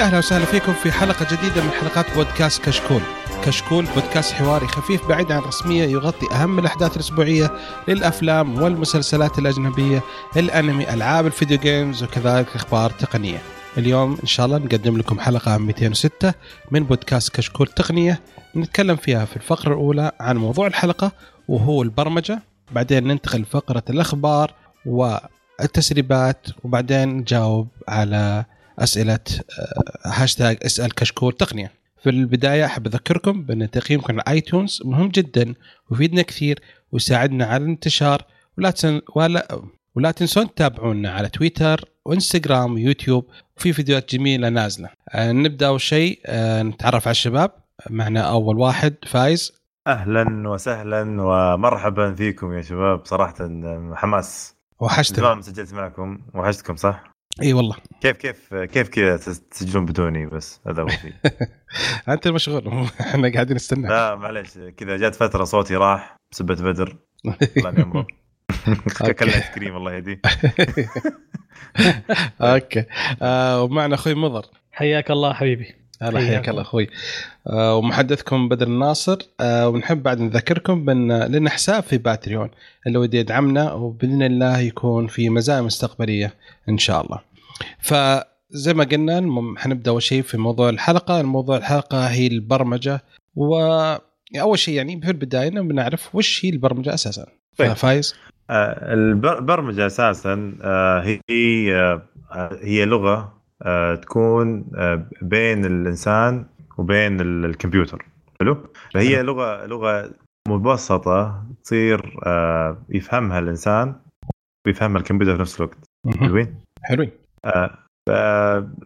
أهلا وسهلا فيكم في حلقة جديدة من حلقات بودكاست كشكول. كشكول بودكاست حواري خفيف بعيد عن الرسميه يغطي أهم الأحداث الأسبوعية للأفلام والمسلسلات الأجنبية، الأنمي، ألعاب الفيديو جيمز وكذلك أخبار تقنية. اليوم إن شاء الله نقدم لكم حلقة 206 من بودكاست كشكول تقنية نتكلم فيها في الفقرة الأولى عن موضوع الحلقة وهو البرمجة، بعدين ننتقل لفقرة الأخبار والتسريبات وبعدين نجاوب على أسئلة آه، هاشتاج اسأل كشكول تقنية. في البداية أحب أذكركم بأن تقييمكم على آيتونز مهم جدا ويفيدنا كثير ويساعدنا على الانتشار ولا تن... ولا ولا تنسون تتابعونا على تويتر وانستغرام ويوتيوب وفي فيديوهات جميلة نازلة. آه نبدأ أول شيء آه نتعرف على الشباب معنا أول واحد فايز أهلا وسهلا ومرحبا فيكم يا شباب صراحة حماس وحشتك زمان سجلت معكم وحشتكم صح؟ إي والله. كيف كيف كيف كذا تسجلون بدوني بس؟ هذا هو شيء. أنت المشغول. إحنا قاعدين نستنى. لا معليش. كذا جات فترة صوتي راح بسبه بدر. الله يعمره اكلنا آيس كريم الله يهديه okay. آه ومعنا أخوي مضر. حياك الله حبيبي. هلا حياك الله أخوي آه ومحدثكم بدر الناصر آه ونحب بعد نذكركم بأن لنا حساب في باتريون اللي ودي يدعمنا وبإذن الله يكون في مزايا مستقبلية إن شاء الله. فزي ما قلنا حنبدأ أول شيء في موضوع الحلقة، موضوع الحلقة هي البرمجة واول شيء يعني في البداية بنعرف وش هي البرمجة أساسا. طيب. فايز آه، البرمجه أساسا آه، هي آه، هي لغة تكون آه، بين الإنسان وبين ال- الكمبيوتر. حلو؟ فهي. لغة لغة مبسطة تصير آه، يفهمها الإنسان ويفهمها الكمبيوتر في نفس الوقت. حلوين؟ حلوين. آه،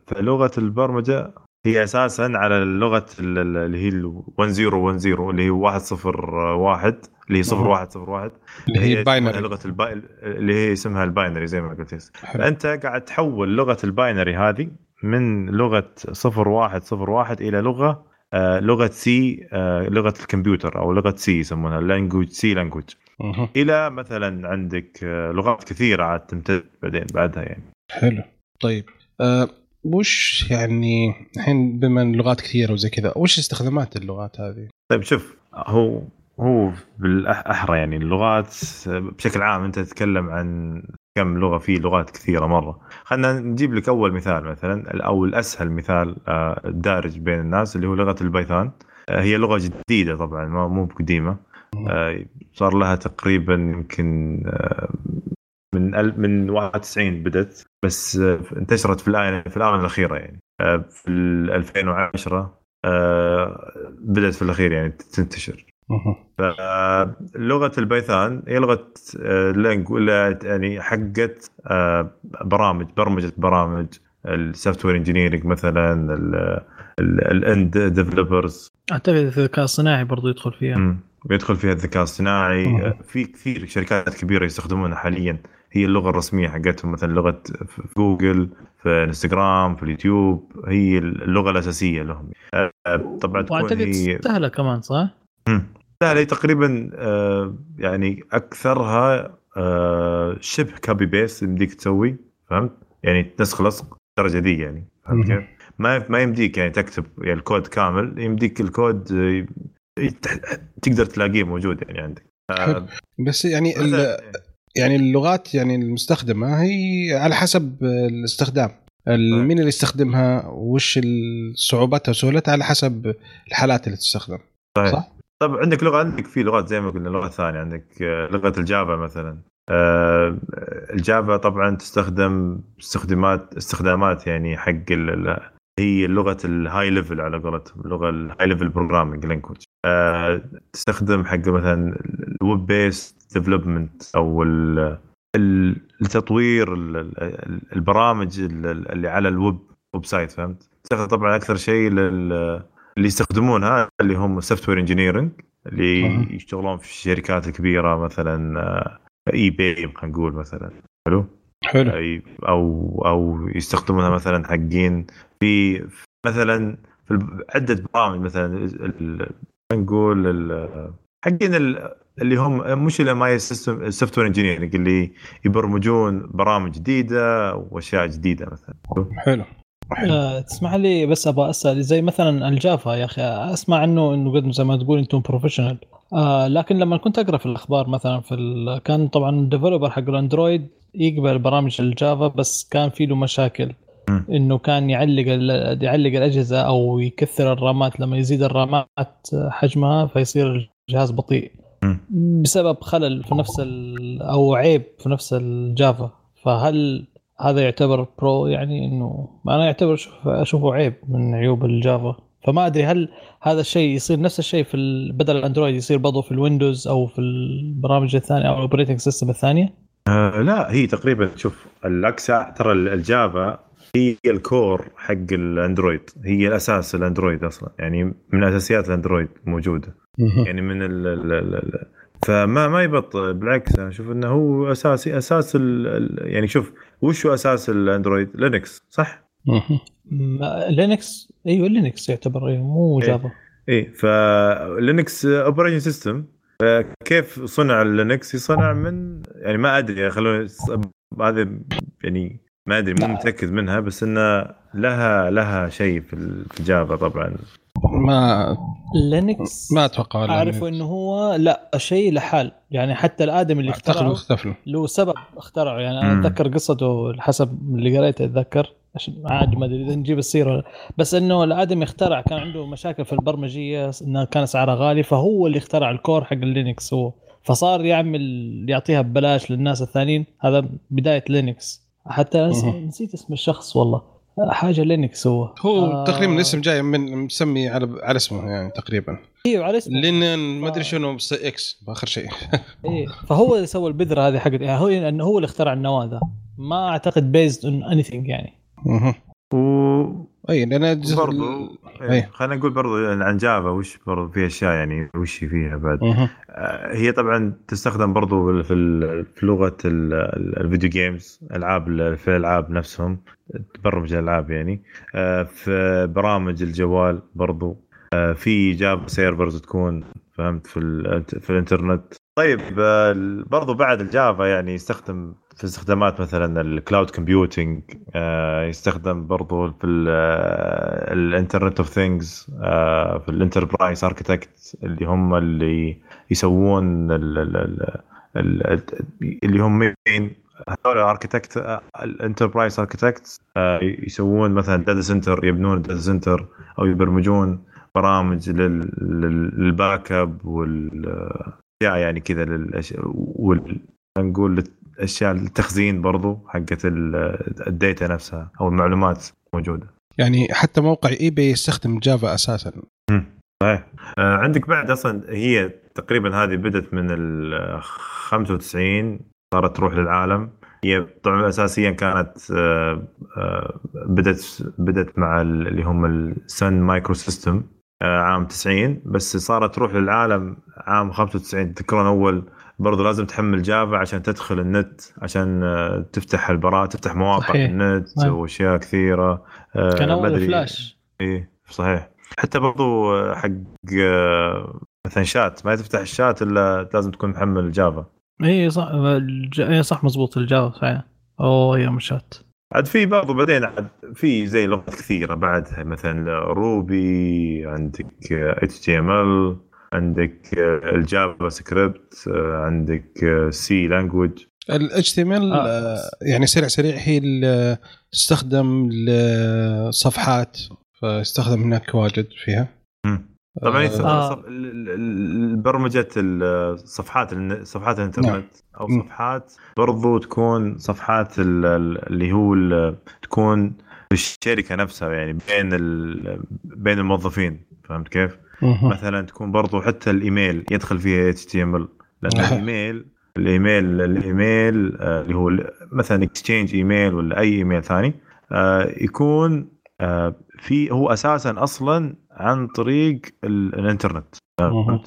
فلغة البرمجة هي أساسا على لغة ال- ال- اللي هي ال 1010 اللي هي 101 اللي هي 0101 اللي هي ال binary. لغة ال bi... اللي هي اسمها ال binary زي ما قلت. فانت قاعد تحول لغة ال binary هذه من لغة 0101 إلى لغة آه لغة C آه لغة الكمبيوتر أو لغة C يسمونها language C language. إلى مثلا عندك آه لغات كثيرة عاد تمتد بعدين بعدها يعني. حلو. طيب أه وش يعني الحين بما إن اللغات كثيرة وزي كذا وش استخدامات اللغات هذه؟ طيب شوف هو هو بالاحرى يعني اللغات بشكل عام أنت تتكلم عن كم لغة في لغات كثيرة مرة. خلينا نجيب لك أول مثال مثلا أو الأسهل مثال آه، دارج بين الناس اللي هو لغة البايثون. آه، هي لغة جديدة طبعا مو بقديمة. آه، صار لها تقريبا يمكن من من 91 بدت بس آه، انتشرت في الاونه في الآونة الأخيرة يعني. آه، في ال 2010 آه، بدأت في الأخير يعني تنتشر. فلغه ال Python هي لغة يعني حقت برامج برمجة برامج ال software engineering مثلا ال and developers أعتقد الذكاء الصناعي برضو يدخل فيها. بيدخل فيها الذكاء الصناعي. في كثير شركات كبيرة يستخدمونها حاليا. هي اللغة الرسمية حقتهم مثلا لغة في جوجل في انستغرام في اليوتيوب هي اللغة الأساسية لهم آه، طبعا تكون واعتقد هي سهله كمان صح؟ لا هي تقريبا آه، يعني أكثرها آه، شبه copy paste يمديك تسوي فهمت؟ يعني تنسخ لصق الدرجه دي يعني فهمت. كيف؟ ما ما يمديك يعني تكتب يعني الكود كامل يمديك الكود تقدر تلاقيه موجود يعني عندك. بس يعني يعني اللغات يعني المستخدمة هي على حسب الاستخدام. ال- طيب. مين اللي يستخدمها؟ وش صعوبتها وسهولتها؟ على حسب الحالات اللي تستخدم. طيب. صح؟ طب عندك لغة عندك في لغات زي ما قلنا لغة ثانية. عندك آه، لغة ال Java مثلا. آه، ال Java طبعا تستخدم استخدامات استخدامات يعني حق هي لغة ال high level على قولتهم اللغة ال high level programming language تستخدم حق مثلا ال web base development أو ال- ال- التطوير ال- ال- البرامج ال- اللي على ال web website فهمت؟ تستخدم طبعا أكثر شيء لل اللي يستخدمونها اللي هم software engineering اللي أها. يشتغلون في الشركات الكبيره مثلا IB خلينا نقول مثلا حلو حلو أو أو يستخدمونها مثلا حقين في مثلا في عدة برامج مثلا نقول حقين ال- اللي هم مش ال MI system ال software engineering اللي يبرمجون برامج جديدة وأشياء جديدة مثلا. حلو. آه، تسمح لي بس أبغى أسأل زي مثلا ال Java يا أخي أسمع عنه إنه قد زي ما تقول أنتم professional آه لكن لما كنت أقرأ في الأخبار مثلا في ال... كان طبعا ال developer حق ال Android يقبل برامج ال Java بس كان في له مشاكل. إنه كان يعلق. يعلق الأجهزة أو يكثر ال RAMات لما يزيد ال RAMات حجمها فيصير الجهاز بطيء. بسبب خلل في نفس. أو عيب في نفس ال Java فهل هذا يعتبر pro يعني إنه أنا يعتبر أشوفه عيب من عيوب ال Java فما أدري هل هذا الشيء يصير نفس الشيء في. بدل ال Android يصير برضه في ال Windows أو في البرامج الثانية أو ال operating system الثانية آه لا هي تقريبا شوف الاكسا ترى ال- ال Java هي ال core حق ال Android. هي الأساس ال Android أصلا. يعني من أساسيات ال Android موجودة. يعني من ال ال ال ال فما ما يبطل بالعكس أنا أشوف إنه هو أساسي أساس ال يعني شوف وش هو أساس الأندرويد؟ لينكس صح؟ لينكس؟ أيوه لينكس يعتبر أيوة مو إيه. Java. إيه ف Linux operation system كيف صنع ال Linux يصنع من يعني ما أدري خلوني هذا يعني ما أدري مو متأكد منها بس انه لها لها شيء في ال- في ال Java طبعا. ما Linux ما أتوقع أعرف. إنه هو لا شيء لحال. يعني حتى الآدمي اللي اخترعه اختفى له. سبب اخترعه. يعني أنا. أتذكر قصته حسب اللي قريته أتذكر. عشان عاد ما أدري إذا نجيب السيرة بس إنه الآدمي اخترع كان عنده مشاكل في البرمجية انها كان اسعارها غالي فهو اللي اخترع ال core حق ال Linux هو. فصار يعمل يعطيها ببلاش للناس الثانيين. هذا بداية Linux. حتى. نسيت اسم الشخص والله. حاجة Linux هو. هو آه. تقريبا الاسم جاي من مسمي على على اسمه يعني تقريبا. أيوه على اسمه. لين ما أدري شنو بس X باخر شيء. إيه فهو اللي سوى البذرة هذه حقت يعني هو انه هو اللي اخترع النواة ذا. ما أعتقد based on any يعني. مهم. أي لأن برضو أي. إيه، خلينا نقول برضو عن Java وش برضو في أشياء يعني وش فيها بعد. آه، هي طبعا تستخدم برضو في في لغة ال- ال- ال video games ألعاب ال- في الألعاب نفسهم تبرمج الألعاب يعني آه، في برامج الجوال برضو آه، في Java servers تكون فهمت في في الإنترنت طيب آه، برضو بعد ال Java يعني يستخدم في استخدامات مثلا ال cloud computing يستخدم برضو في ال Internet of Things في ال enterprise architect اللي هم اللي يسوون ال- ال- ال- ال- اللي هم مين هذول ال architect ال enterprise architect يسوون مثلا data center يبنون data center أو يبرمجون برامج لل- لل- لل backup والاشياء يعني كذا للأش- وال نقول اشياء التخزين برضو حقت ال- ال data نفسها أو المعلومات موجودة. يعني حتى موقع eBay يستخدم Java أساسا. صحيح. آه، عندك بعد أصلا هي تقريبا هذه بدت من ال 95 صارت تروح للعالم. هي طبعا اساسيا كانت آه، آه، بدت بدت مع ال- اللي هم ال Sun Microsystem عام 90 بس صارت تروح للعالم عام 95 تذكرون أول برضو لازم تحمل Java عشان تدخل النت عشان آه، تفتح البرا تفتح مواقع صحيح. النت صحيح. واشياء كثيرة آه، كان أول. فلاش إيه صحيح حتى برضو حق آه، مثلا شات ما تفتح الشات إلا لازم تكون محمل Java إي صح. إي صح مضبوط الجواب صحيح أوه يا مشات عاد في برضو بعدين عاد في زي لغات كثيرة بعدها مثلا Ruby عندك HTML عندك ال JavaScript عندك C language ال HTML آه. آه. يعني سريع سريع هي اللي تستخدم لصفحات فيستخدم هناك واجد فيها طبعا هي آه. آه. برمجه الصفحات الن- صفحات الانترنت أو مم. صفحات برضو تكون صفحات ال- ال- اللي هو تكون في الشركة نفسها يعني بين ال- بين الموظفين فهمت كيف؟ مثلا تكون برضو حتى الإيميل يدخل فيها HTML لأن أها. الايميل الايميل الإيميل آه، اللي هو مثلا Exchange email ولا أي إيميل ثاني آه، يكون في هو أساسا أصلا عن طريق ال- الإنترنت؟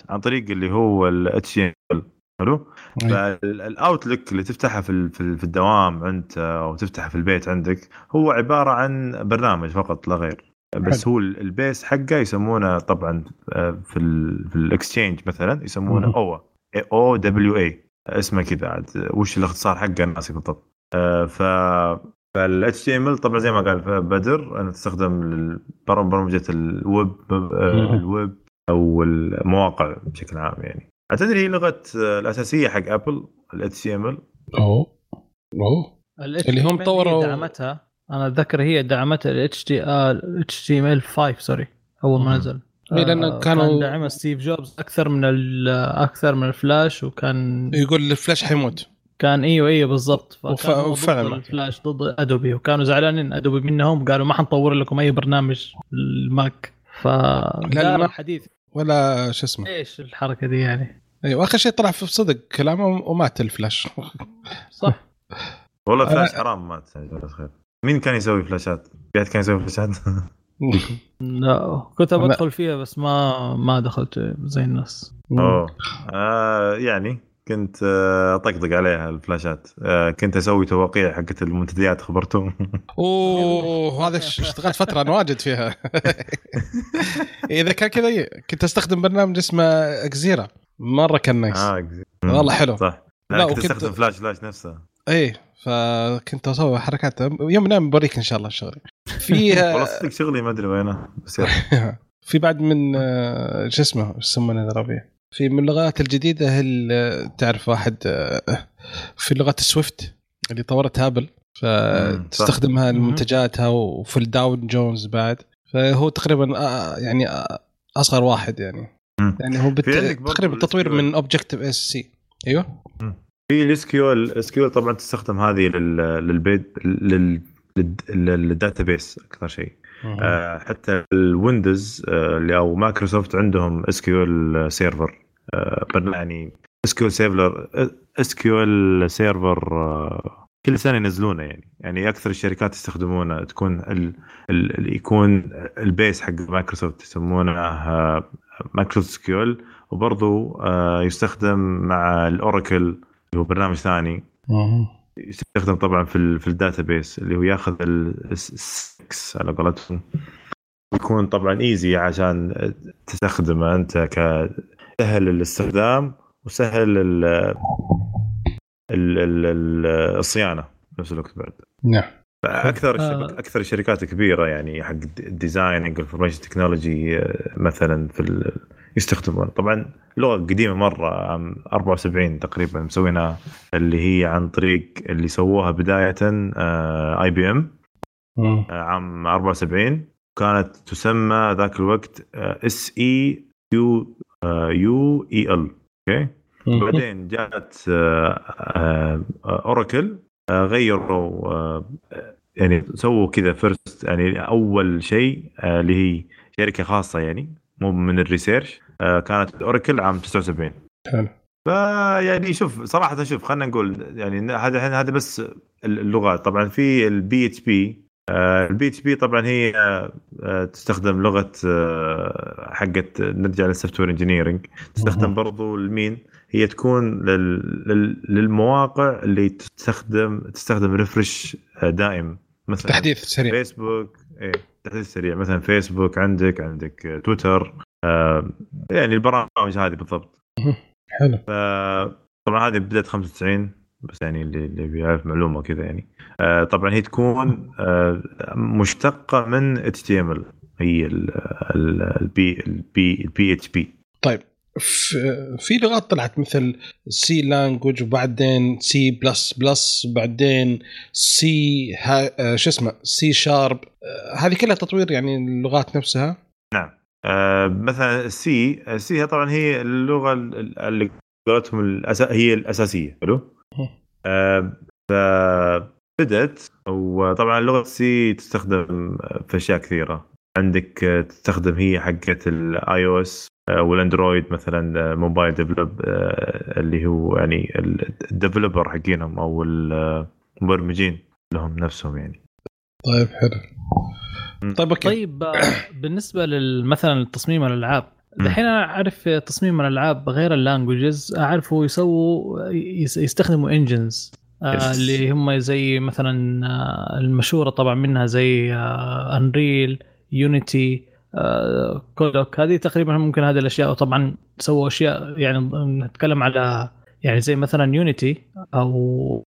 عن طريق اللي هو ال HTML حلو. فال Outlook اللي تفتحها في في ال- في الدوام انت أو تفتحها في البيت عندك هو عبارة عن برنامج فقط لا غير. بس حلو. هو ال- ال base حقه يسمونه طبعا آه، في ال في ال Exchange مثلا يسمونه مهم. أو OWA اسمه كذا عاد. وش الاختصار حقه ناسي بالضبط؟ آه، ف فال HTML طبعا زي ما قال بدر انه تستخدم برمجه ال web ال web أو المواقع بشكل عام يعني. تدري هي لغة الأساسية حق Apple ال HTML أوه. أوه. اللي هم طوروا- دعمتها؟ أنا أتذكر هي دعمتها ال HTML 5 sorry أول ما. نزل. إيه، لأنه آه، كانوا- كان دعمها ستيف جوبز أكثر من ال- أكثر من الفلاش وكان يقول الفلاش حيموت. كان إيوه إيوه بالضبط. وفعلاً. الفلاش ضد Adobe وكانوا زعلانين. Adobe منهم قالوا ما حنطور لكم أي برنامج ال Mac ف لا، الحديث ولا شو اسمه. إيش الحركة دي يعني؟ أيوه آخر شيء طلع في صدق كلامه ومات الفلاش صح. والله فلاش حرام ما جزاك خير مين كان يسوي فلاشات؟ في احد كان يسوي فلاشات؟ لا كنت بدخل فيها بس ما ما دخلت زي الناس. أوه. آه يعني كنت آه، أطقطق عليها الفلاشات. آه كنت أسوي توقيع حقت المنتديات خبرتم أوه هذا اشتغلت فترة أنا واجد فيها. إذا كان كذا كنت أستخدم برنامج اسمه أكزيرا. مرة كان نايس. آه والله حلو. صح. لا، لا كنت وكنت- أستخدم Flash Flash نفسه. اي فكنت أسوي حركات. يوم الأيام بوريك إن شاء الله الشغل. في والله صدق شغلي ما أدري وينه بس. في بعد من آه، شو اسمه يسمونه ذا ربيع في من اللغات الجديدة هل آه، تعرف واحد آه، في لغة ال Swift اللي طورتها Apple فتستخدمها. لمنتجاتها وفي الداون جونز بعد. فهو تقريبا آه، يعني أصغر واحد يعني. مم. يعني هو بت... تقريبا تطوير من Objective C أيوه. في ال SQ ال SQ طبعا تستخدم هذه لل للبيت لل لل data base أكثر شيء. آه، حتى ال Windows آه، اللي أو مايكروسوفت عندهم SQL Server. آه، يعني SQ Server SQL Server كل سنة ينزلونه يعني. يعني أكثر الشركات يستخدمونه تكون ال ال يكون ال base حق مايكروسوفت يسمونه Microsoft SQL. وبرضه يستخدم مع الأوراكل اللي هو برنامج ثاني. يستخدم طبعا في ال في ال data base اللي هو ياخذ ال access على قولتهم. يكون طبعا easy عشان تستخدمه أنت ك سهل الاستخدام وسهل ال ال ال ال الصيانة في نفس الوقت بعد. نعم. فأكثر آه. الشبك... أكثر الشركات كبيرة يعني حق ال designing information technology مثلا في ال... يستخدمون طبعا لغه قديمه مرة عام 74 تقريبا مسوينها اللي هي عن طريق اللي سووها بداية IBM. عام 74 كانت تسمى ذاك الوقت S E Q U E L Okay. بعدين جاءت اوراكل غيروا آه، يعني سووا كذا first يعني أول شيء آه، اللي هي شركة خاصة يعني مو من ال research آه، كانت أوراكل عام 79 حلو. فيعني شوف صراحة شوف خلينا نقول يعني هذا الحين هذا بس اللغات. طبعا في البي اتش بي البي اتش بي طبعا هي آه، تستخدم لغة آه، حقت نرجع للسوفت وير انجينيرنج تستخدم. برضو ال main. هي تكون لل- لل- للمواقع اللي تستخدم تستخدم refresh دائم. مثلا تحديث سريع. فيسبوك إيه تحديث سريع. مثلا فيسبوك عندك عندك آه، تويتر آه، يعني البرامج هذه بالضبط. حلو. طبعا هذه بدأت 95 بس يعني اللي اللي بيعرف معلومة كذا يعني. آه، طبعا هي تكون آه، مشتقة من HTML هي البي البي البي إتش بي. طيب في, لغات طلعت مثل C language وبعدين C plus plus وبعدين C آه، شو اسمه؟ C sharp هذه كلها تطوير يعني اللغات نفسها؟ آه، مثلا ال C ال C هي طبعا هي اللغة ال- اللي قولتهم الأسا... هي الأساسية حلو مم. آه، فبدت وطبعا لغة ال C تستخدم في أشياء كثيرة عندك آه، تستخدم هي حقت ال iOS والأندرويد مثلا آه، mobile develop آه، اللي هو يعني ال developer حقينهم أو المبرمجين لهم نفسهم يعني طيب حلو. طيب okay طيب آه، بالنسبة لل- مثلا تصميم الألعاب. الحين أنا أعرف تصميم الألعاب غير ال languages اعرفوا يسووا يس- يستخدموا engines Yes. اللي هم زي مثلا آه، المشهورة طبعا منها زي Unreal Unity كودوك هذه تقريبا ممكن هذه الأشياء وطبعا سووا أشياء يعني نتكلم على يعني زي مثلا Unity أو.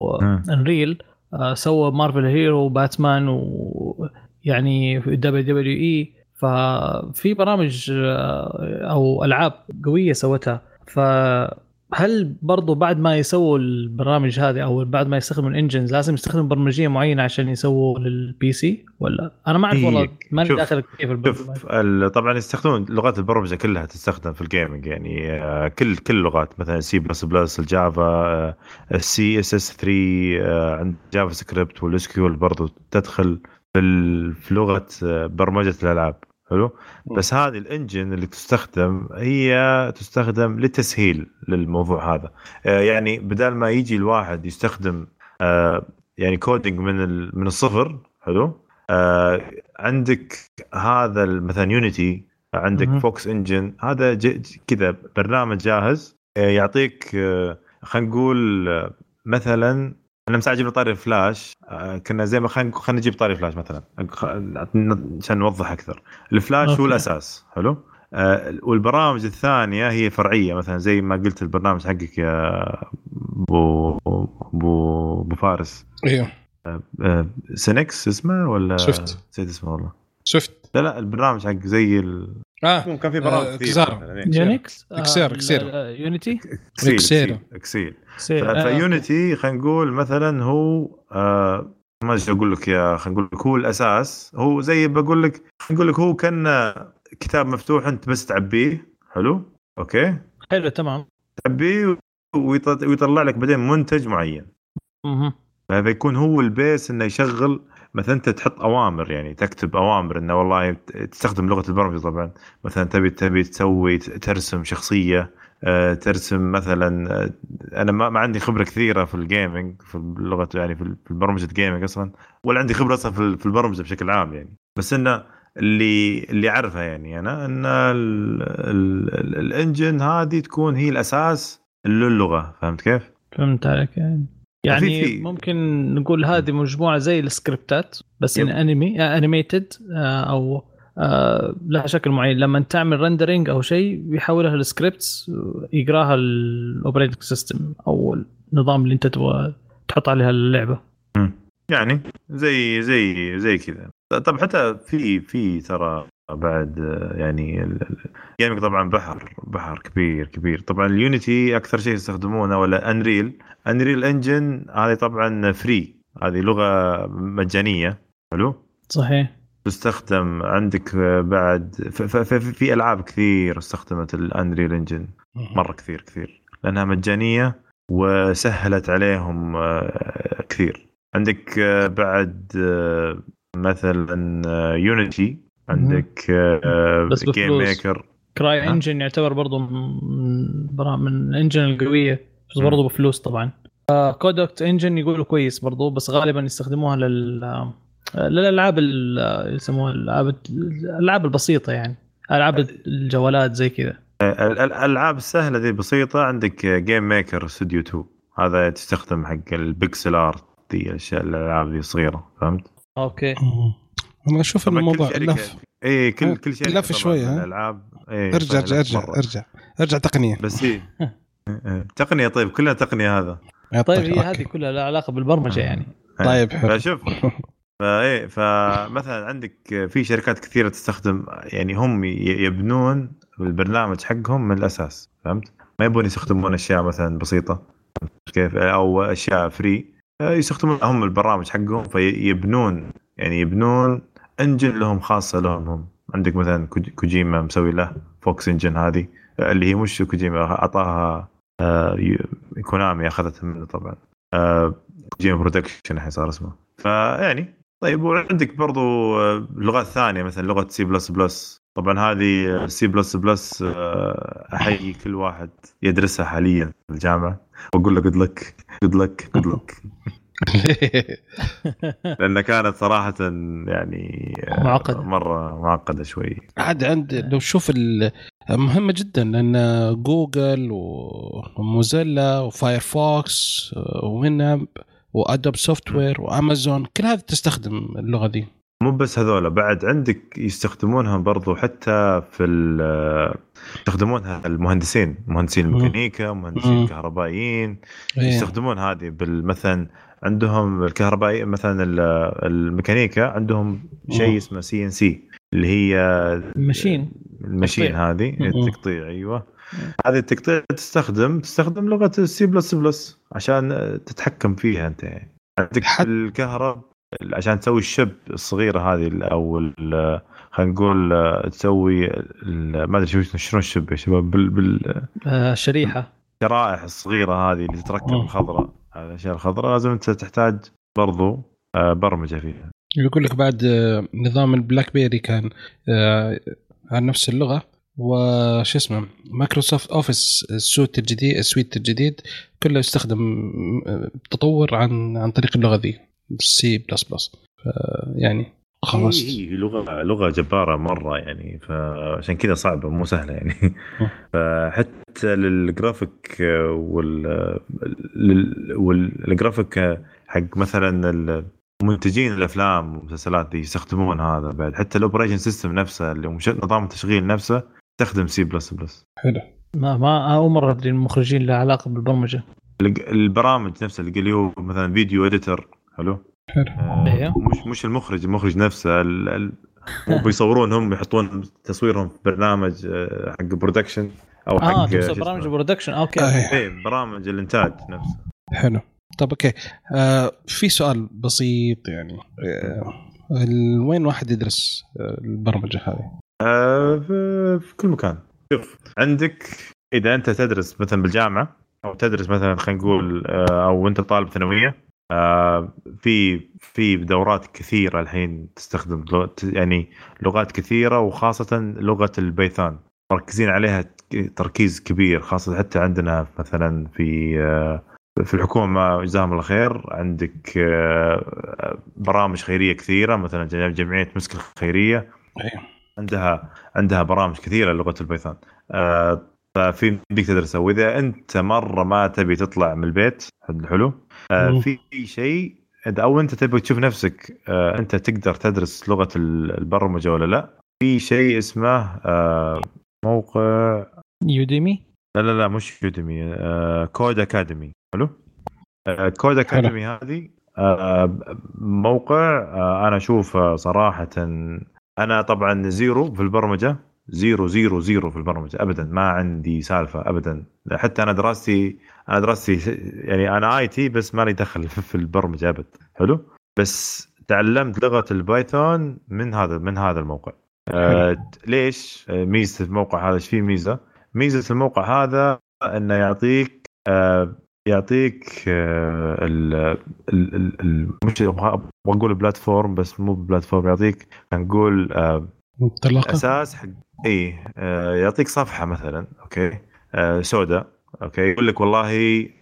Unreal آه، سوى Marvel hero باتمان ويعني WWE ففي برامج آه، أو ألعاب قوية سوتها. فهل برضو بعد ما يسووا البرامج هذه أو بعد ما يستخدموا ال engines لازم يستخدموا برمجية معينة عشان يسووا لل PC ولا؟ أنا ما أعرف والله ماني شوف- داخل كيف شوف ال- طبعا يستخدمون لغات البرمجة كلها تستخدم في ال gaming يعني آه، كل كل اللغات مثلا C plus plus ال Java ال CSS 3 عند JavaScript وال SQL برضو تدخل. في لغه برمجة الألعاب. حلو؟ بس هذه ال engine اللي تستخدم هي تستخدم للتسهيل للموضوع هذا. آه، يعني بدل ما يجي الواحد يستخدم آه، يعني coding من من الصفر حلو؟ آه، عندك هذا مثلا Unity عندك. Fox Engine هذا كذا برنامج جاهز يعطيك خلينا نقول مثلا أنا مساعد أجيب طاري فلاش. آه، كنا زي ما خلينا خلينا نجيب طاري فلاش مثلا. عشان نوضح أكثر. الفلاش هو okay. الأساس. حلو؟ آه، والبرامج الثانية هي فرعية مثلا. زي ما قلت البرنامج حقك يا بو بو بو فارس. أيوه سينكس اسمه ولا شفت. نسيت اسمه والله. شفت. لا لا البرنامج حق زي ال... آه كان في آه، برامج كثير. مثلاً، إيه. يونكس إكسير- إكسير. يونيتي اكسيل إكسير. اكسيل, أكسيل. سير. ف- آه، فيونيتي خلينا نقول مثلا هو آه ما أدري أقول لك يا خلينا نقول لك هو الأساس هو زي بقول لك نقول لك هو كان كتاب مفتوح أنت بس تعبيه حلو Okay حلو تمام تعبيه ويط- ويطلع لك بعدين منتج معين مهم. فهذا يكون هو ال base إنه يشغل مثلا أنت تحط أوامر يعني تكتب أوامر إنه والله تستخدم لغة البرمجة طبعا. مثلا تبي تبي تسوي ترسم شخصية آه، ترسم مثلا آه، أنا ما, عندي خبرة كثيرة في ال gaming في اللغة يعني في برمجه gaming أصلا ولا عندي خبرة أصلا في البرمجة بشكل عام يعني. بس انه اللي اللي اعرفه يعني أنا إن ال- ال- ال- ال engine هذه تكون هي الأساس للغة. فهمت كيف؟ فهمت عليك يعني. يعني في- ممكن نقول هذه مجموعة زي السكريبتات بس. ان أنمي animated أو آه، لها شكل معين. لما تعمل rendering أو شيء بيحولها ل scripts يقراها ال operating system أو النظام اللي أنت تبغى تحط عليها اللعبة. يعني زي زي زي كذا. طب حتى في في ترى بعد يعني ال gaming طبعا بحر بحر كبير كبير. طبعا ال Unity أكثر شيء يستخدمونه ولا Unreal Unreal Engine هذه طبعا free هذه لغة مجانية. حلو؟ صحيح. تستخدم عندك بعد في ألعاب كثير استخدمت ال Unreal Engine مرة كثير كثير. لأنها مجانية وسهلت عليهم آه، كثير. عندك آه، بعد آه، مثلا يونيتي عندك بس جيم بفلوس. ميكر كراي ها؟ انجن يعتبر برضو من برا- من الانجن القوية بس مم. برضو بفلوس طبعا كودكت انجن يقولوا كويس برضو بس غالبا يستخدموها لل للألعاب ال- يسموها الألعاب الألعاب البسيطة يعني ألعاب الجوالات زي كذا ال- ال- الألعاب السهلة ذي بسيطة عندك GameMaker Studio 2 هذا تستخدم حق ال pixel art دي الأشياء الألعاب ذي الصغيره فهمت؟ okay. أنا أشوف ان طبعاً كل الموضوع لف اي كل آه، كل شيء لف شوية، ها؟ الألعاب إيه ارجع ارجع لف ارجع. ارجع ارجع تقنية بس هي إيه. تقنية طيب كلها تقنية هذا طيب هي. هذه كلها لها علاقة بالبرمجة يعني طيب، حلو. فشوف فايه فمثلا عندك في شركات كثيرة تستخدم يعني هم يبنون البرنامج حقهم من الأساس فهمت؟ ما يبون يستخدمون أشياء مثلا بسيطة كيف أو أشياء free يستخدمون هم البرامج حقهم فيبنون يعني يبنون engine لهم خاصة لهم هم عندك مثلا كوج- كوجيما مسوي له Fox Engine هذه اللي هي مش كوجيما أعطاها آه، كونامي اخذتها منه طبعا. آه، Kojima Production الحين صار اسمه. فيعني طيب وعندك برضو آه، لغات ثانية مثلا لغة سي بلس بلس طبعا هذه سي بلس بلس أحيي كل واحد يدرسها حاليا في الجامعة. وأقول له good luck good luck good luck لأن كانت صراحة يعني معقدة. مرة معقدة شوي عاد عند لو شوف مهمة جدا لأن جوجل وموزيلا وفايرفوكس ويناب و Adobe software وامازون كل هذه تستخدم اللغة دي مو بس هذولا بعد عندك يستخدمونها برضو حتى في يستخدمونها المهندسين مهندسين. الميكانيكا مهندسين. الكهربائيين إيه. يستخدمون هذه مثلا عندهم الكهربائي مثلا ال- الميكانيكا عندهم شيء. اسمه CNC اللي هي ال machine تقطيع. هذه. التقطيع أيوه هذه التقطيع تستخدم تستخدم لغة السي بلس بلس عشان تتحكم فيها أنت يعني عندك الكهرب عشان تسوي ال chip الصغيرة هذه أو خلينا نقول آه، تسوي ما أدري شو شلون ال chip يا شباب بال- بال- آه شريحة الشرائح الصغيرة هذه اللي تتركب. الخضراء هذه الاشياء الخضراء لازم أنت تحتاج برضو آه، برمجة فيها. يقول لك بعد آه، نظام ال BlackBerry كان آه، عن نفس اللغة وش اسمه Microsoft Office ال suite الجديد ال suite الجديد كله يستخدم تطور عن عن طريق اللغة ذي سي بلس بلس يعني خلاص. هي هي لغة لغة جبارة مرة يعني فعشان كذا صعبة مو سهلة يعني. فحتى للجرافيك وال والجرافيك حق مثلا منتجين الأفلام والمسلسلات دي يستخدمون هذا بعد. حتى ال operation system نفسه اللي نظام التشغيل نفسه يستخدم سي بلس بلس حلو. ما ما أول مرة ادري المخرجين له علاقة بالبرمجة. البرامج نفسها اللي هو مثلا video editor حلو؟ حلو. آه، أيوه. مش مش المخرج المخرج نفسه ال- ال- بيصورون هم يحطون تصويرهم في برنامج آه، حق production أو حق آه شو تقصد اسمه. برامج ال production okay. آه، إيه. برامج الإنتاج نفسه. حلو. طب okay. آه في سؤال بسيط يعني. آه وين واحد يدرس آه، البرمجة هذه؟ آه، في في كل مكان. شوف عندك إذا أنت تدرس مثلا بالجامعة أو تدرس مثلا خلينا نقول آه، أو أنت طالب ثانوية آه، في في دورات كثيرة الحين تستخدم يعني لغات كثيرة وخاصة لغة البيثون مركزين عليها تركيز كبير خاصة حتى عندنا مثلا في آه، في الحكومة جزاهم الله خير عندك آه، برامج خيرية كثيرة مثلا جمعية مسك الخيرية. عندها عندها برامج كثيرة لغة ال Python آه، ففي بدك تدرسها وإذا أنت مرة ما تبي تطلع من البيت حلو. في شيء إذا- أو أنت تبي تشوف نفسك آه، أنت تقدر تدرس لغة ال- البرمجة ولا لا؟ في شيء اسمه آه، موقع Udemy؟ لا لا لا مش Udemy آه، Codecademy. حلو؟ آه، Codecademy هذه آه، موقع آه، أنا أشوفه صراحة أنا طبعا zero في البرمجة zero zero zero في البرمجة ابدا ما عندي سالفة ابدا. حتى أنا دراستي أنا دراستي يعني أنا IT بس مالي دخل في البرمجة أبد. حلو؟ بس تعلمت لغة ال Python من هذا من هذا الموقع. آه ليش؟ آه، ميزة الموقع هذا إيش فيه ميزة؟ ميزة الموقع هذا إنه يعطيك آه يعطيك آه ال ال ال مش أقول platform بس مو platform يعطيك نقول آه أساس حق اي آه يعطيك صفحة مثلا أوكي؟ آه سوداء. أوكي يقول لك والله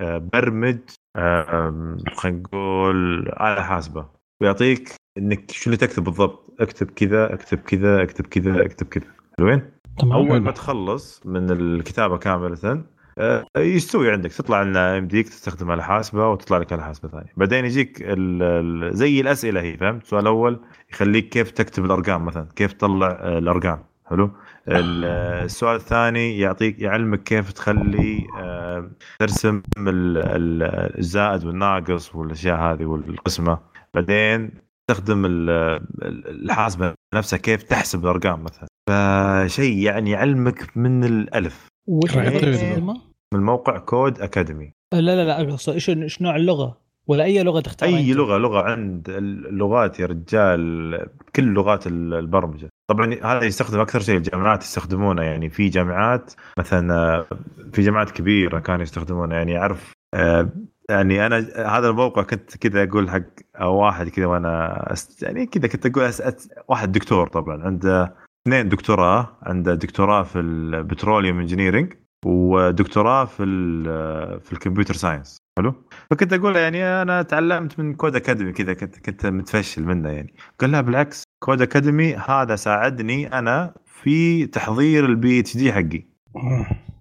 آه برمج آه خلينا نقول آلة حاسبة. ويعطيك إنك شو اللي تكتب بالضبط. اكتب كذا اكتب كذا اكتب كذا اكتب كذا. حلوين؟ أول. ما تخلص من الكتابة كاملة آه، يستوي عندك. تطلع لنا يمديك تستخدم على حاسبة وتطلع لك على حاسبة ثانية. بعدين يجيك ال- ال- زي الأسئلة هي فهمت؟ السؤال الأول يخليك كيف تكتب الأرقام مثلا؟ كيف تطلع الأرقام؟ حلو؟ السؤال الثاني يعطيك يعلمك كيف تخلي آه، ترسم ال- ال- الزائد والناقص والأشياء هذه والقسمة. بعدين تستخدم ال- ال- الحاسبة نفسها كيف تحسب الأرقام مثلا. فشيء يعني يعلمك من الألف. تستخدمها؟ من موقع كود أكاديمي. لا لا لا إيش إيش نوع اللغة؟ ولا أي لغة تختار أي؟ لغة لغة عند اللغات يا رجال كل لغات البرمجة. طبعا هذا يستخدم أكثر شيء الجامعات يستخدمونه. يعني في جامعات مثلا آه، في جامعات كبيرة كانوا يستخدمونه. يعني أعرف آه، يعني أنا هذا الموقع كنت كذا أقول حق واحد كذا وأنا. يعني كذا كنت أقول أس... واحد دكتور طبعا. عنده اثنين دكتوراه. عنده دكتوراه في ال petroleum engineering ودكتوراه في في ال computer science. حلو؟ فكنت أقول يعني أنا تعلمت من Codecademy كذا كنت كنت متفشل منه يعني. قال لا بالعكس. Codecademy هذا ساعدني أنا في تحضير ال PhD حقي.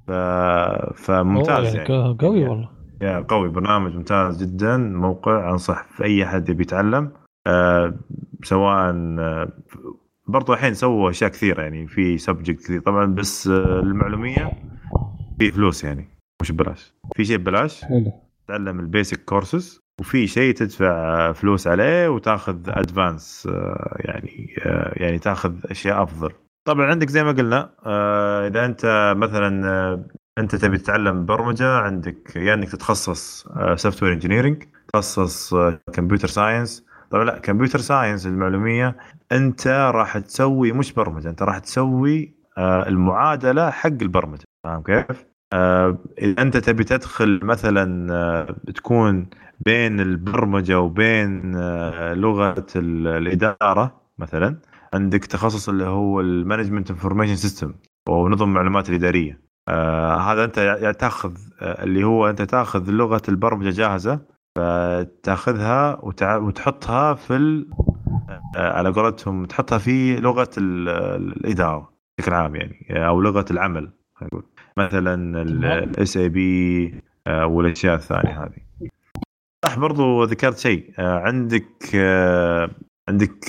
ف... فممتاز يعني يعني. قوي والله. يا قوي برنامج ممتاز جدا. موقع أنصح في أي أحد يبي يتعلم. آه، سواء آه، برضو الحين سووا أشياء كثيرة يعني في subject كثير. طبعا بس آه، المعلوميه في فلوس يعني مش ببلاش. في شيء ببلاش؟ حلو. تتعلم ال basic courses وفي شيء تدفع فلوس عليه وتاخذ advance يعني آه، يعني تاخذ أشياء أفضل. طبعا عندك زي ما قلنا آه، إذا أنت مثلا آه، أنت تبي تتعلم برمجة عندك يا يعني إنك تتخصص software engineering تخصص computer science طبعا لا computer science المعلومية أنت راح تسوي مش برمجة أنت راح تسوي المعادلة حق البرمجة. فاهم كيف؟ إذا أنت تبي تدخل مثلا تكون بين البرمجة وبين آه، لغة الإدارة مثلا عندك تخصص اللي هو ال management information system أو نظم المعلومات الإدارية آه هذا أنت تأخذ آه اللي هو أنت تأخذ لغة البرمجة جاهزة فتأخذها. وتحطها في آه على قولتهم تحطها في لغة الإدارة بشكل عام يعني أو لغة العمل نقول مثلا ال SAP والأشياء الثانية هذه. صح برضو ذكرت شيء. آه، عندك آه، عندك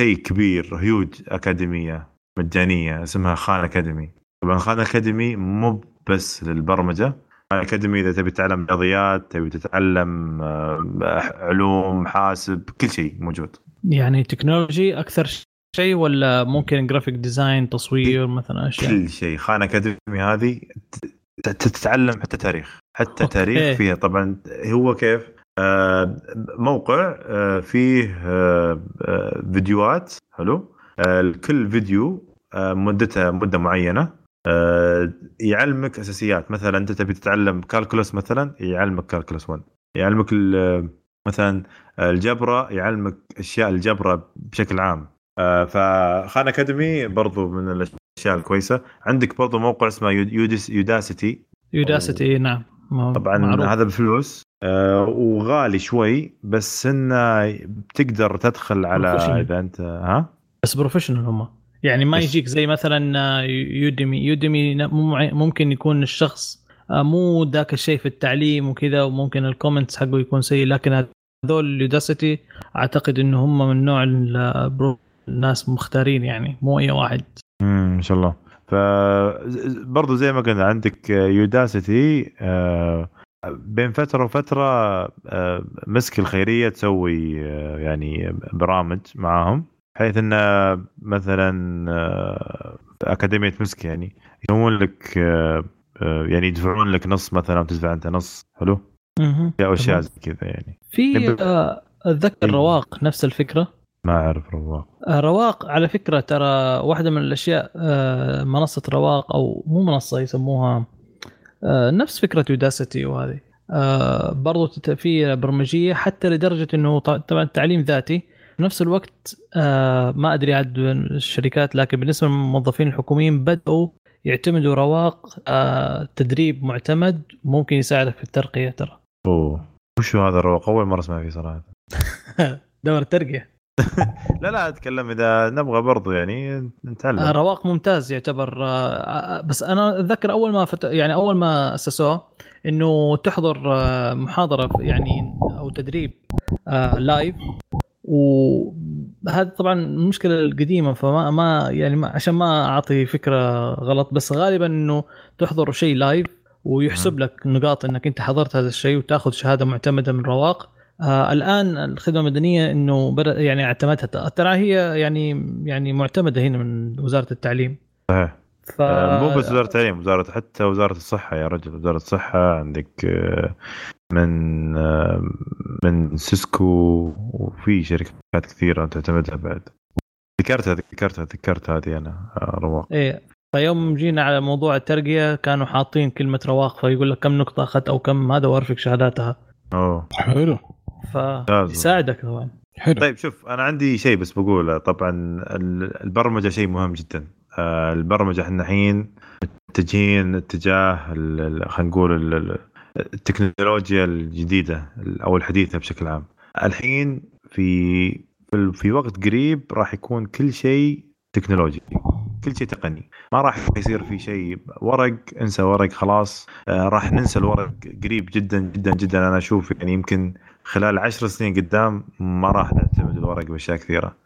شيء كبير huge أكاديمية مجانية اسمها Khan Academy طبعا Khan Academy مو بس للبرمجة. Khan Academy إذا تبي تتعلم رياضيات تبي تتعلم آه، علوم حاسب كل شيء موجود. يعني تكنولوجي أكثر شيء ولا ممكن graphic design تصوير مثلا أشياء؟ كل شيء. Khan Academy هذه تتعلم حتى تاريخ. حتى أوكي. تاريخ فيها. طبعا هو كيف؟ آه، موقع آه، فيه آه، فيديوهات. حلو؟ كل فيديو مدته مدة معينة. يعلمك أساسيات. مثلا أنت تبي تتعلم calculus مثلا يعلمك calculus 1 يعلمك مثلا algebra يعلمك أشياء الجبرا بشكل عام. ف Khan Academy برضو من الأشياء الكويسة. عندك برضو موقع اسمه Udacity. Udacity نعم. طبعا معروف. هذا بفلوس. آه وغالي شوي بس إنه بتقدر تدخل على اذا انت ها؟ بس professional هم. يعني ما يجيك زي مثلا Udemy Udemy ممكن يكون الشخص آه، مو ذاك الشيء في التعليم وكذا وممكن ال comments حقه يكون سيء لكن هذول ال Udacity أعتقد إنه هم من نوع الناس مختارين يعني مو أي واحد. امم ما شاء الله. فبرضه زي ما قلنا عندك Udacity آه بين فترة وفترة آه، مسك الخيرية تسوي آه، يعني برامج معاهم بحيث انه مثلا أكاديمية مسك يعني يسوون لك يعني يدفعون لك نص مثلا وتدفع أنت نص. حلو؟ أو أشياء زي كذا يعني. في أتذكر رواق نفس الفكرة. ما أعرف رواق رواق على فكرة ترى واحدة من الأشياء منصة رواق أو مو منصة يسموها آه، نفس فكرة يوداسيتي وهذه آه، برضو في برمجية حتى لدرجة إنه طبعا التعليم ذاتي في نفس الوقت آه، ما أدري عاد الشركات لكن بالنسبة للموظفين الحكوميين بدأوا يعتمدوا رواق تدريب معتمد ممكن يساعدك في الترقية ترى. أوه وش هذا الرواق؟ أول مرة أسمع فيه صراحة. دور الترقية. لا لا أتكلم إذا نبغى برضو يعني نتعلم. آه، رواق ممتاز يعتبر آه، آه، بس أنا أتذكر أول ما فت... يعني أول ما أسسوه إنه تحضر محاضرة يعني أو تدريب live وهذا طبعا المشكلة القديمة فما ما يعني ما عشان ما أعطي فكرة غلط بس غالبا إنه تحضر شيء live ويحسب لك نقاط إنك أنت حضرت هذا الشيء وتأخذ شهادة معتمدة من رواق. آه الآن الخدمة المدنية إنه يعني اعتمدتها ترى هي يعني يعني معتمدة هنا من وزارة التعليم. صحيح. ف... آه مو بس وزارة التعليم وزاره حتى وزارة الصحة يا رجل. وزارة الصحة عندك آه من من سيسكو وفي شركات كثيرة تعتمدها بعد. ذكرتها ذكرتها ذكرت هذه أنا رواق. إيه. فيوم جينا على موضوع الترقية كانوا حاطين كلمة رواق فيقول لك كم نقطة أخذت أو كم هذا وأرفق شهاداتها. أوه. حلو. فيساعدك طبعا حلو. طيب شوف أنا عندي شيء بس بقوله. طبعا البرمجة شيء مهم جدا. آه، البرمجة إحنا الحين متجهين اتجاه خلينا نقول التكنولوجيا الجديدة أو الحديثة بشكل عام. الحين في في وقت قريب راح يكون كل شيء تكنولوجي كل شيء تقني. ما راح يصير في شيء ورق انسى ورق خلاص. آه راح ننسى الورق قريب جدا جدا جدا. أنا أشوف يعني يمكن خلال عشر سنين قدام ما راح نعتمد الورق بأشياء كثيرة.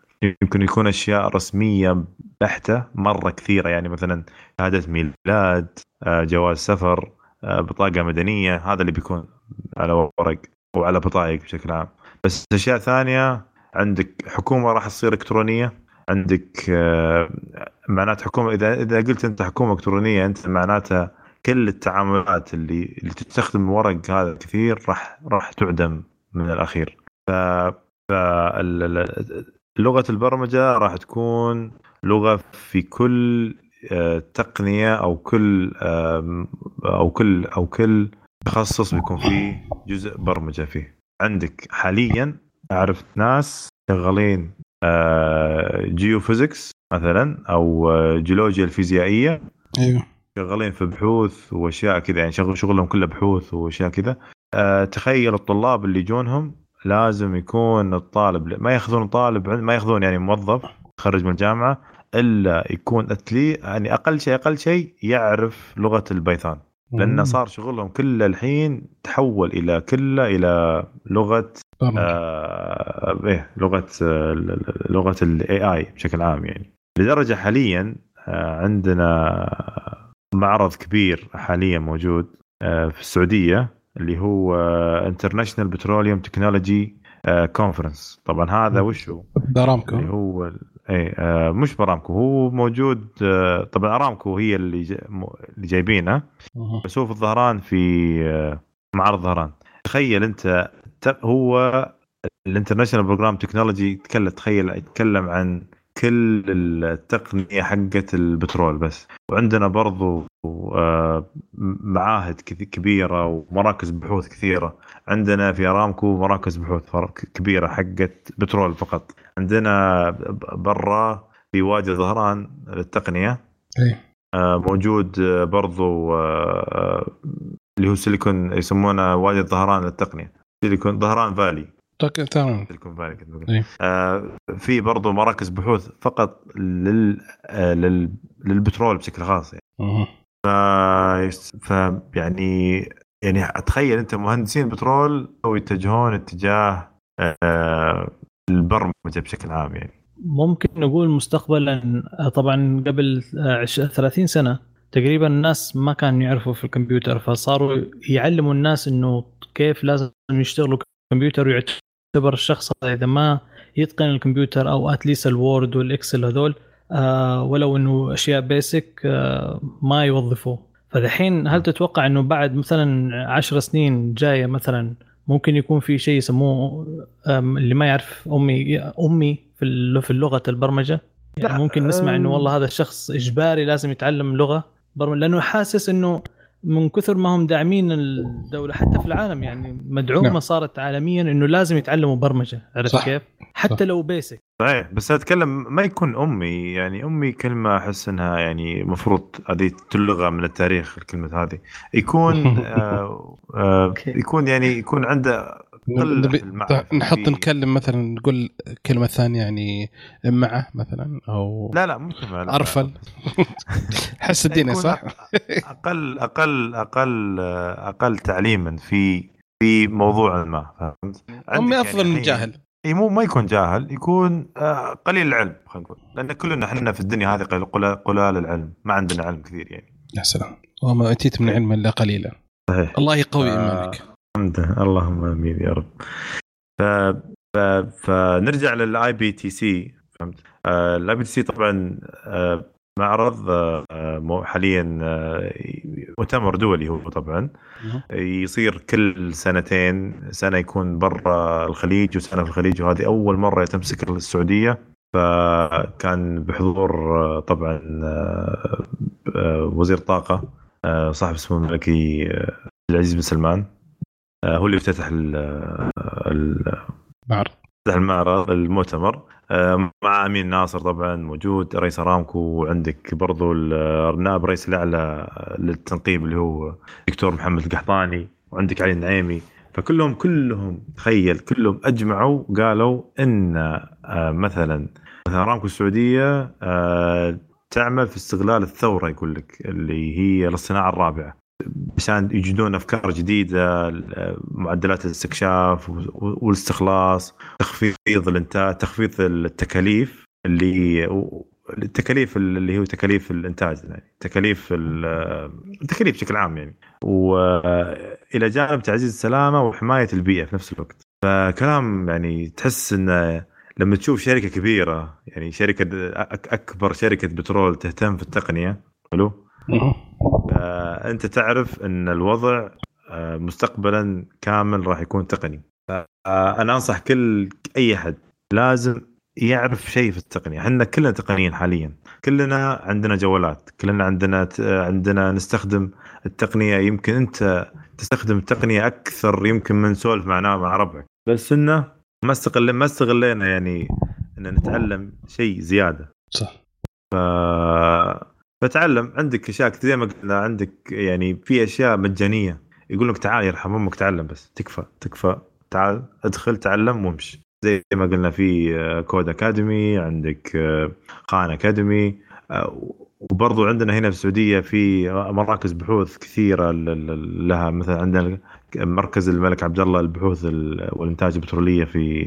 يمكن يكون أشياء رسمية بحتة مرة كثيرة يعني مثلا شهادة ميلاد آه جواز سفر آه بطاقة مدنية هذا اللي بيكون على ورق وعلى بطايق بشكل عام. بس أشياء ثانية عندك حكومة راح تصير إلكترونية عندك آه، معناته حكومة إذا إذا قلت أنت حكومة إلكترونية أنت معناتها كل التعاملات اللي اللي تستخدم ورق هذا كثير راح راح تعدم. من الأخير. ف لغة البرمجة راح تكون لغة في كل آه، تقنية أو كل أو كل أو كل تخصص بيكون فيه جزء برمجة فيه. عندك حاليا أعرف ناس شغالين جيوفيزكس مثلا أو جيولوجيا الفيزيائية. أيوه. شغالين في بحوث وأشياء كذا يعني شغل شغلهم كله بحوث وأشياء كذا. أه تخيل الطلاب اللي يجونهم لازم يكون الطالب ما ياخذون طالب ما ياخذون يعني موظف خرج من الجامعة إلا يكون at least يعني أقل شيء أقل شيء يعرف لغة ال Python. لأن صار شغلهم كله الحين تحول إلى كله إلى لغة آه إيه لغة آه لغه ال AI بشكل عام يعني. لدرجة حاليا آه عندنا معرض كبير حاليا موجود آه في السعودية. اللي هو International Petroleum Technology Conference طبعا هذا وش هو؟ بأرامكو اللي هو اي آه مش بأرامكو هو موجود آه طبعا أرامكو هي اللي جا اللي جايبينه. بس هو في الظهران في آه معرض ظهران. تخيل أنت هو ال International Petroleum Technology يتكلم تخيل يتكلم عن كل التقنية حقت البترول بس. وعندنا برضو معاهد كبيرة ومراكز بحوث كثيرة. عندنا في أرامكو مراكز بحوث كبيرة حقت بترول فقط. عندنا برا في وادي ظهران للتقنيه إي. موجود برضو اللي هو سيليكون يسمونه وادي الظهران للتقنيه سيليكون ظهران فالي. تمام. سيليكون فالي كنت آه في برضو مراكز بحوث فقط لل, آه لل للبترول بشكل خاص يعني. ف... ف يعني يعني اتخيل أنت مهندسين بترول أو يتجهون اتجاه آه البرمجة بشكل عام يعني. ممكن نقول مستقبلا طبعا قبل 30 سنة تقريبا الناس ما كانوا يعرفوا في الكمبيوتر فصاروا يعلموا الناس إنه كيف لازم يشتغلوا كمبيوتر ويعتبر الشخص إذا ما يتقن الكمبيوتر أو at least ال Word وال Excel هذول آه ولو إنه أشياء basic آه ما يوظفوه. فدحين هل تتوقع إنه بعد مثلا عشر سنين جاية مثلا ممكن يكون في شيء يسموه اللي ما يعرف أمي أمي في في لغه البرمجة؟ يعني ممكن نسمع إنه والله هذا الشخص إجباري لازم يتعلم لغة برمجة لأنه حاسس إنه من كثر ما هم داعمين الدولة حتى في العالم يعني مدعومة نعم. صارت عالميا إنه لازم يتعلموا برمجة عرفت كيف؟ حتى صح. لو بيسك صحيح بس أتكلم ما يكون أمي يعني أمي كلمة أحس إنها يعني المفروض هذه تلغى من التاريخ الكلمة هذه يكون آه آه يكون يعني يكون عنده نحط نكلم مثلا نقول كلمة ثانية يعني معه مثلا أو لا لا مو أرفل. حس الدين صح؟ أقل أقل أقل أقل تعليما في في موضوع ما فهمت؟ امي أفضل من جاهل. إي مو ما يكون جاهل يكون قليل العلم خلينا نقول. لأن كلنا إحنا في الدنيا هذه قلال العلم ما عندنا علم كثير يعني. يا سلام. وما أتيت من علم إلا قليلا. صحيح. الله يقوي إيمانك. الحمد اللهم آمين يا رب. ف... ف... فنرجع لل IPTC فهمت؟ ال IPTC طبعا آه معرض آه حاليا آه مؤتمر دولي هو طبعا. يصير كل سنتين سنة يكون برا الخليج وسنة في الخليج وهذه أول مرة تمسك السعودية. فكان بحضور طبعا وزير طاقة صاحب السمو الملكي العزيز بن سلمان. هو اللي افتتح المعرض افتتح المعرض المؤتمر. مع أمين ناصر طبعا موجود رئيس أرامكو وعندك برضو النائب الرئيس الأعلى للتنقيب اللي هو دكتور محمد القحطاني وعندك علي النعيمي. فكلهم كلهم تخيل كلهم أجمعوا قالوا إن مثلا مثلا أرامكو السعودية تعمل في استغلال الثورة يقول لك اللي هي الصناعه الرابعة. عشان يجدون أفكار جديدة معدلات الاستكشاف والاستخلاص تخفيض الانتاج تخفيض التكاليف اللي التكاليف اللي هو تكاليف الإنتاج يعني تكاليف التكاليف بشكل عام يعني. والى جانب تعزيز السلامة وحماية البيئة في نفس الوقت. فكلام يعني تحس انه لما تشوف شركة كبيرة يعني شركة أكبر شركة بترول تهتم في التقنية حلو؟ أنت تعرف أن الوضع آه، مستقبلا كامل راح يكون تقني. فانا أنصح كل أي أحد لازم يعرف شيء في التقنية. إحنا كلنا تقنيين حاليا. كلنا عندنا جوالات. كلنا عندنا عندنا نستخدم التقنية. يمكن أنت تستخدم التقنية أكثر يمكن من سولف مع مع ربعك. بس إنه ما استغل ما استغلينا يعني إن نتعلم شيء زيادة. صح. ف فتعلم عندك أشياء زي ما قلنا عندك يعني في أشياء مجانية. يقول لك تعال يرحم أمك تعلم بس. تكفى تكفى. تعال ادخل تعلم وامشي. زي ما قلنا في كود أكاديمي عندك خان أكاديمي. وبرضو عندنا هنا في السعودية في مراكز بحوث كثيرة لها. مثلا عندنا مركز الملك عبد الله للبحوث والإنتاج البترولية في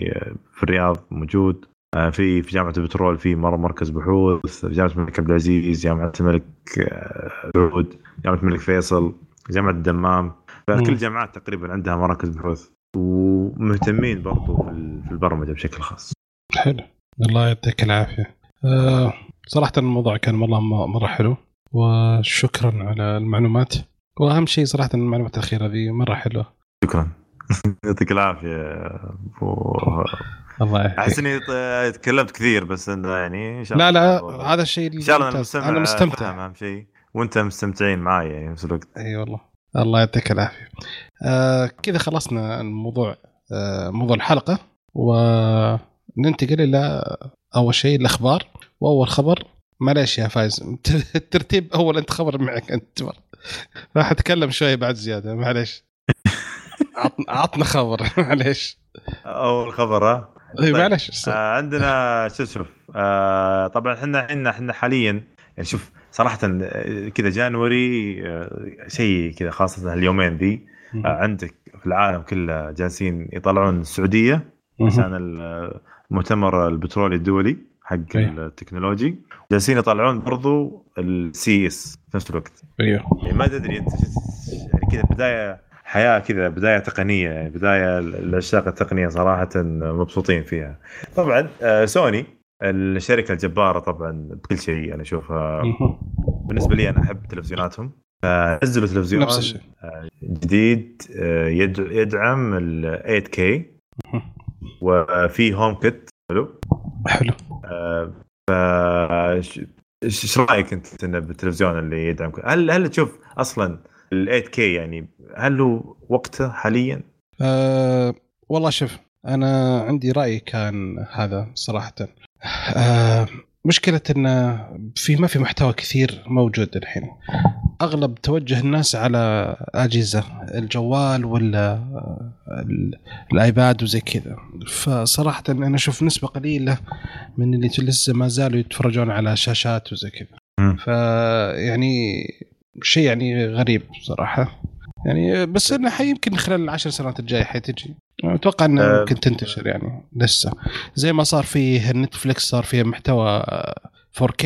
في الرياض موجود. آه، في في جامعة البترول في مركز بحوث في جامعة الملك عبد العزيز جامعة الملك آه، سعود جامعة الملك فيصل جامعة الدمام. فكل الجامعات تقريبا عندها مراكز بحوث ومهتمين برضو في البرمجة بشكل خاص. حلو. الله يعطيك العافية. أه صراحة الموضوع كان والله مرة حلو وشكرا على المعلومات. وأهم شيء صراحة المعلومات الأخيرة ذي مرة حلوة. شكرا. يعطيك العافية الله أحس إني تكلمت كثير بس إنه يعني إن شاء الله لا لا هذا الشيء إن شاء الله أنا مستمع أنا مستمتع. أهم شيء. وأنت مستمتعين معي يعني نفس الوقت. إي والله. الله يعطيك العافية. آه كذا خلصنا الموضوع آه موضوع الحلقة. وننتقل إلى أول شيء الأخبار. وأول خبر معليش يا فايز الترتيب أول أنت خبر معك أنت راح أتكلم شوي بعد زيادة معليش. عطنا عطنا خبر معليش. أول خبر ها؟ اي طيب. معلش آه عندنا شوف شوف آه طبعا إحنا إحنا إحنا حاليا يعني شوف صراحة آه، كذا جانوري آه شيء كذا خاصه اليومين ذي آه عندك في العالم كله جالسين يطلعون السعودية عشان المؤتمر البترولي الدولي حق التكنولوجي. جالسين يطلعون برضو ال CES في نفس الوقت. أيوه. يعني ما تدري أنت يعني كذا بداية حياة كذا بداية تقنية يعني يعني العشاق التقنية صراحة مبسوطين فيها. طبعا آه، سوني الشركة الجبارة طبعا بكل شيء أنا أشوفها. بالنسبة لي أنا أحب تلفزيوناتهم. فنزلوا تلفزيون نفس الشيء. آه، جديد آه، يدعم ال 8K وفي هوم كيت حلو؟ حلو. ف إيش رأيك أنت بالتلفزيون اللي يدعم هل هل تشوف أصلا ال 8 كي يعني هل هو وقته حاليا؟ أه والله شوف أنا عندي رأي كان هذا صراحة أه مشكلة انه في ما في محتوى كثير موجود الحين. أغلب توجه الناس على أجهزة الجوال ولا الآيباد وزي كذا. فصراحة أنا أشوف نسبة قليلة من اللي لسه ما زالوا يتفرجون على شاشات وزي كذا. فيعني شيء يعني غريب صراحة. يعني بس إنه يمكن خلال العشر سنوات الجاية حتجي أتوقع إنه أه. ممكن تنتشر يعني لسه. زي ما صار فيه نتفلكس صار فيه محتوى 4K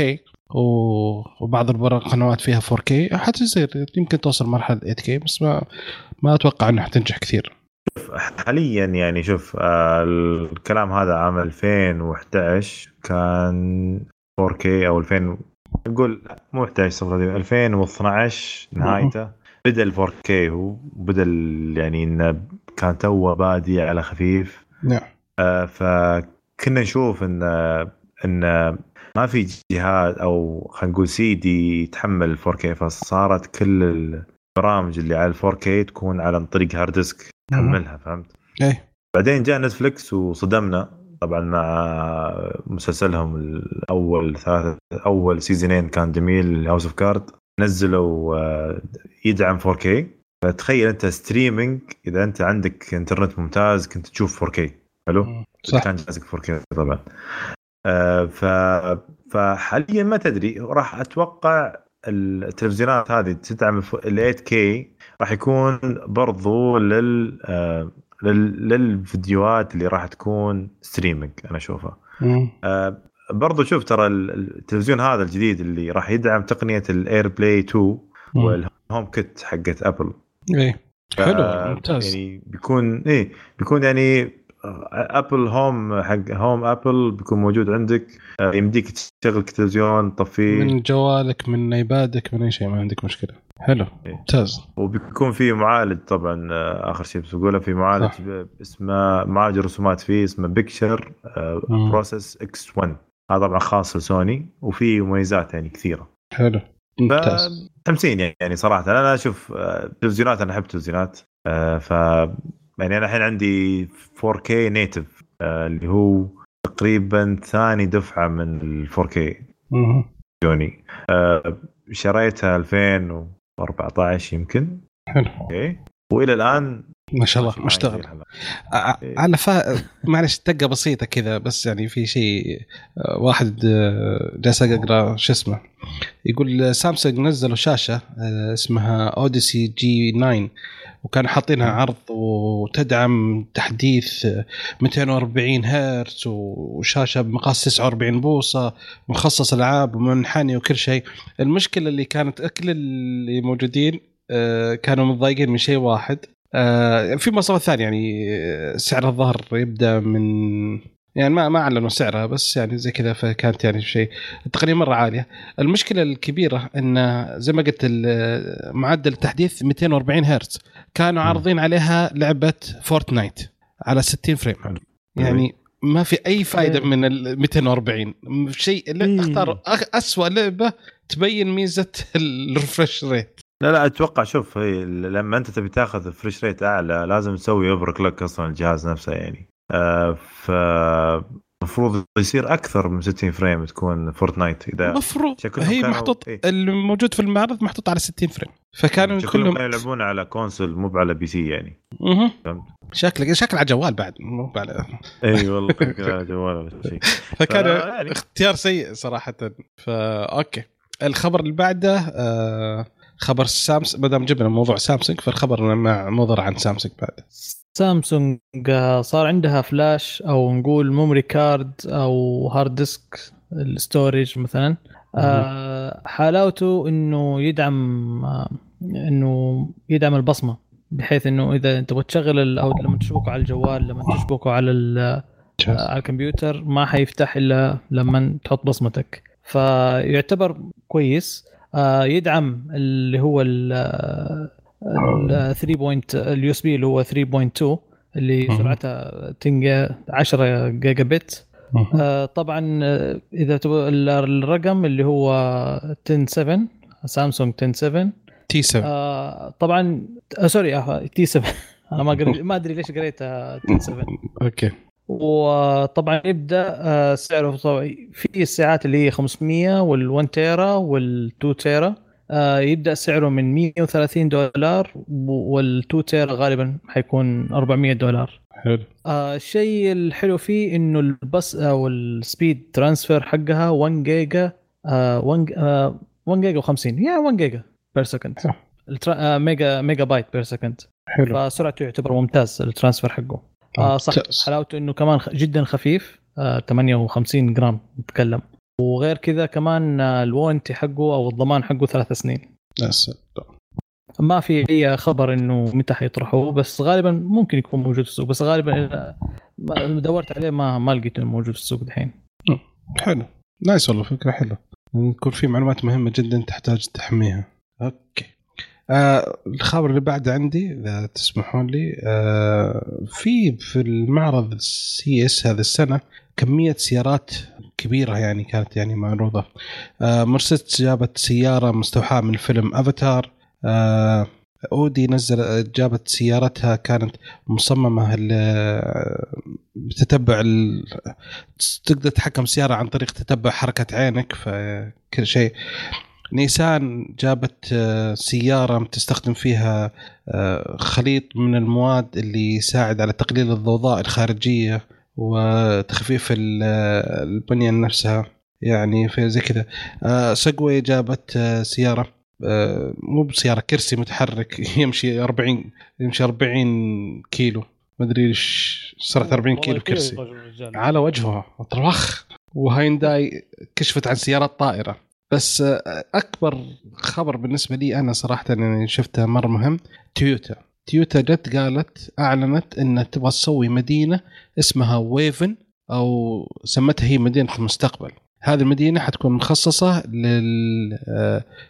وبعض القنوات فيها 4K حتصير يمكن توصل مرحلة 8K بس ما ما أتوقع انها حتنجح كثير. حاليا يعني شوف آه الكلام هذا عام 2011 كان 4K أو 2000 نقول مو 11 صفر 2012 نهايته. بدا ال 4K هو بدا يعني إنه كان توه بادي على خفيف. نعم. آه فكنا نشوف إن إن ما في جهاز أو خلينا نقول سيدي يتحمل 4K فصارت كل البرامج اللي على ال 4K تكون على طريق hard disk تحملها فهمت؟ إيه. بعدين جاء نتفلكس وصدمنا. طبعا مع مسلسلهم الأول ثلاثة أول season ين كان جميل House of Cards نزلوا آه، يدعم 4K فتخيل أنت streaming إذا أنت عندك انترنت ممتاز كنت تشوف 4K حلو؟ صح. كان جهازك 4K طبعا. آه، ف فحاليا ما تدري. راح أتوقع التلفزيونات هذه تدعم ال 8K راح يكون برضو لل آه، للفيديوهات اللي راح تكون streaming أنا أشوفها. آه برضو شوف ترى التلفزيون هذا الجديد اللي راح يدعم تقنية ال AirPlay 2 والهوم كيت حقت ابل إيه. حلو ممتاز. يعني بيكون إيه بيكون يعني Apple Home حق Home Apple بيكون موجود عندك. آه، يمديك تشغل تلفزيون تطفيه من جوالك من ايبادك من أي شيء ما عندك مشكلة. حلو إيه. ممتاز. وبيكون في معالج طبعا آه، آخر شيء بقوله في معالج. اسمه معالج رسومات فيه اسمه picture process X1 هذا طبعا خاص لسوني وفي مميزات يعني كثيرة. حلو ممتاز. تمسين يعني صراحة. أنا أشوف آه، تلفزيونات أنا أحب تلفزيونات ف يعني أنا الحين عندي 4K نيتف اللي هو تقريبا ثاني دفعة من ال 4K جوني. آه شريتها 2014 يمكن. حلو. أوكي. وإلى الآن ما شاء الله مشتغل. إيه. على فا معلش دقة بسيطة كذا بس يعني في شيء واحد جالس أقرأ شو اسمه يقول سامسونج نزلوا شاشة اسمها اوديسي جي 9 وكانوا حاطينها عرض وتدعم تحديث 240 هرتز وشاشة بمقاس 49 بوصة مخصص العاب ومنحني وكل شيء. المشكلة اللي كانت كل اللي موجودين كانوا متضايقين من شيء واحد في مواصفات ثانية يعني آه، سعر الظهر يبدأ من يعني ما ما أعلنوا سعرها بس يعني زي كذا فكانت يعني شيء التقنيه مرة عالية. المشكلة الكبيرة إن زي ما قلت معدل التحديث 240 هرتز. كانوا عارضين عليها لعبة فورتنايت على 60 frame. يعني ما في أي فائده من ال 240 شيء اختار اسوء لعبة تبين ميزة ال refresh rate لا لا أتوقع شوف هي لما أنت تبي تاخذ refresh rate أعلى لازم تسوي يبرك لك أصلا الجهاز نفسه يعني. آه ف المفروض يصير أكثر من 60 frame تكون فورتنايت إذا المفروض. هي محطوط إيه؟ الموجود في المعرض محطوط على 60 frame. فكانوا كلهم كانوا يلعبون على console مو على PC يعني. أها شكله شكل على جوال بعد مو على إي والله على جوال ولا شيء. فكان يعني... اختيار سيء صراحة. فا okay. الخبر اللي بعده آه خبر سامسونج ما دام جبنا موضوع سامسونج فالخبر مع مضر عن سامسونج بعد. سامسونج آه، صار عندها فلاش أو نقول memory card أو hard disk ال storage مثلا. آه حلاوته إنه يدعم آه إنه يدعم البصمة بحيث إنه إذا أنت تشغل أو لما تشبكه على الجوال لما تشبكه على على الكمبيوتر ما حيفتح إلا لما تحط بصمتك. فيعتبر كويس. يدعم اللي هو ال 3 point ال USB اللي هو 3.2 اللي سرعتها 10 جيجا بت آه، طبعا آه، إذا الرقم اللي هو 10 7 سامسونج 10 7 T7 طبعا sorry T7 أنا ما ما أدري ليش قريت 10 7 okay وطبعا يبدأ آه، سعره في السعات اللي هي 500 وال1 tera وال2 tera يبدأ سعره من 130 دولار وال2 tera غالبا حيكون 400 دولار. حلو. آه الشيء الحلو فيه إنه البس أو ال speed transfer حقها 1 جيجا آه 1 آه 1 جيجا و50 يعني 1 giga per second mega megabyte per second حلو. فسرعته يعتبر ممتاز ال transfer حقه. آه صح. حلاوته إنه كمان جدا خفيف. آه 58 جرام نتكلم وغير كذا كمان آه ال warranty حقه أو الضمان حقه ثلاث سنين. ما في أي خبر إنه متى حيطرحوه بس غالبا ممكن يكون موجود في السوق بس غالبا دورت عليه ما ما لقيته موجود في السوق الحين حلو. nice والله فكرة حلوة. يكون في معلومات مهمة جدا تحتاج تحميها. okay. آه الخبر اللي بعد عندي إذا تسمحون لي آه في في المعرض ال CES هذه السنة كمية سيارات كبيرة يعني كانت يعني معروضة. آه مرسيدس جابت سيارة مستوحاة من فيلم أفاتار. آه أودي نزل جابت سيارتها كانت مصممة بتتبع تقدر تتحكم سيارة عن طريق تتبع حركة عينك فكل شيء. نيسان جابت آه، سيارة تستخدم فيها آه، خليط من المواد اللي يساعد على تقليل الضوضاء الخارجية وتخفيف ال- البنية نفسها. يعني في زي كذا. آه، سجوي جابت آه، سيارة آه، مو بسيارة كرسي متحرك يمشي 40 يمشي 40 كيلو. ما أدري إيش سرعه 40 والله كيلو كرسي. على وجهه طرخ وهاينداي كشفت عن سيارات طائرة. بس آه، أكبر خبر بالنسبة لي أنا صراحة إني شفته مرة مهم تويوتا. تويوتا جت قالت أعلنت انها تبغى تسوي مدينة اسمها ويفن أو سمتها هي مدينة المستقبل. هذه المدينة حتكون مخصصة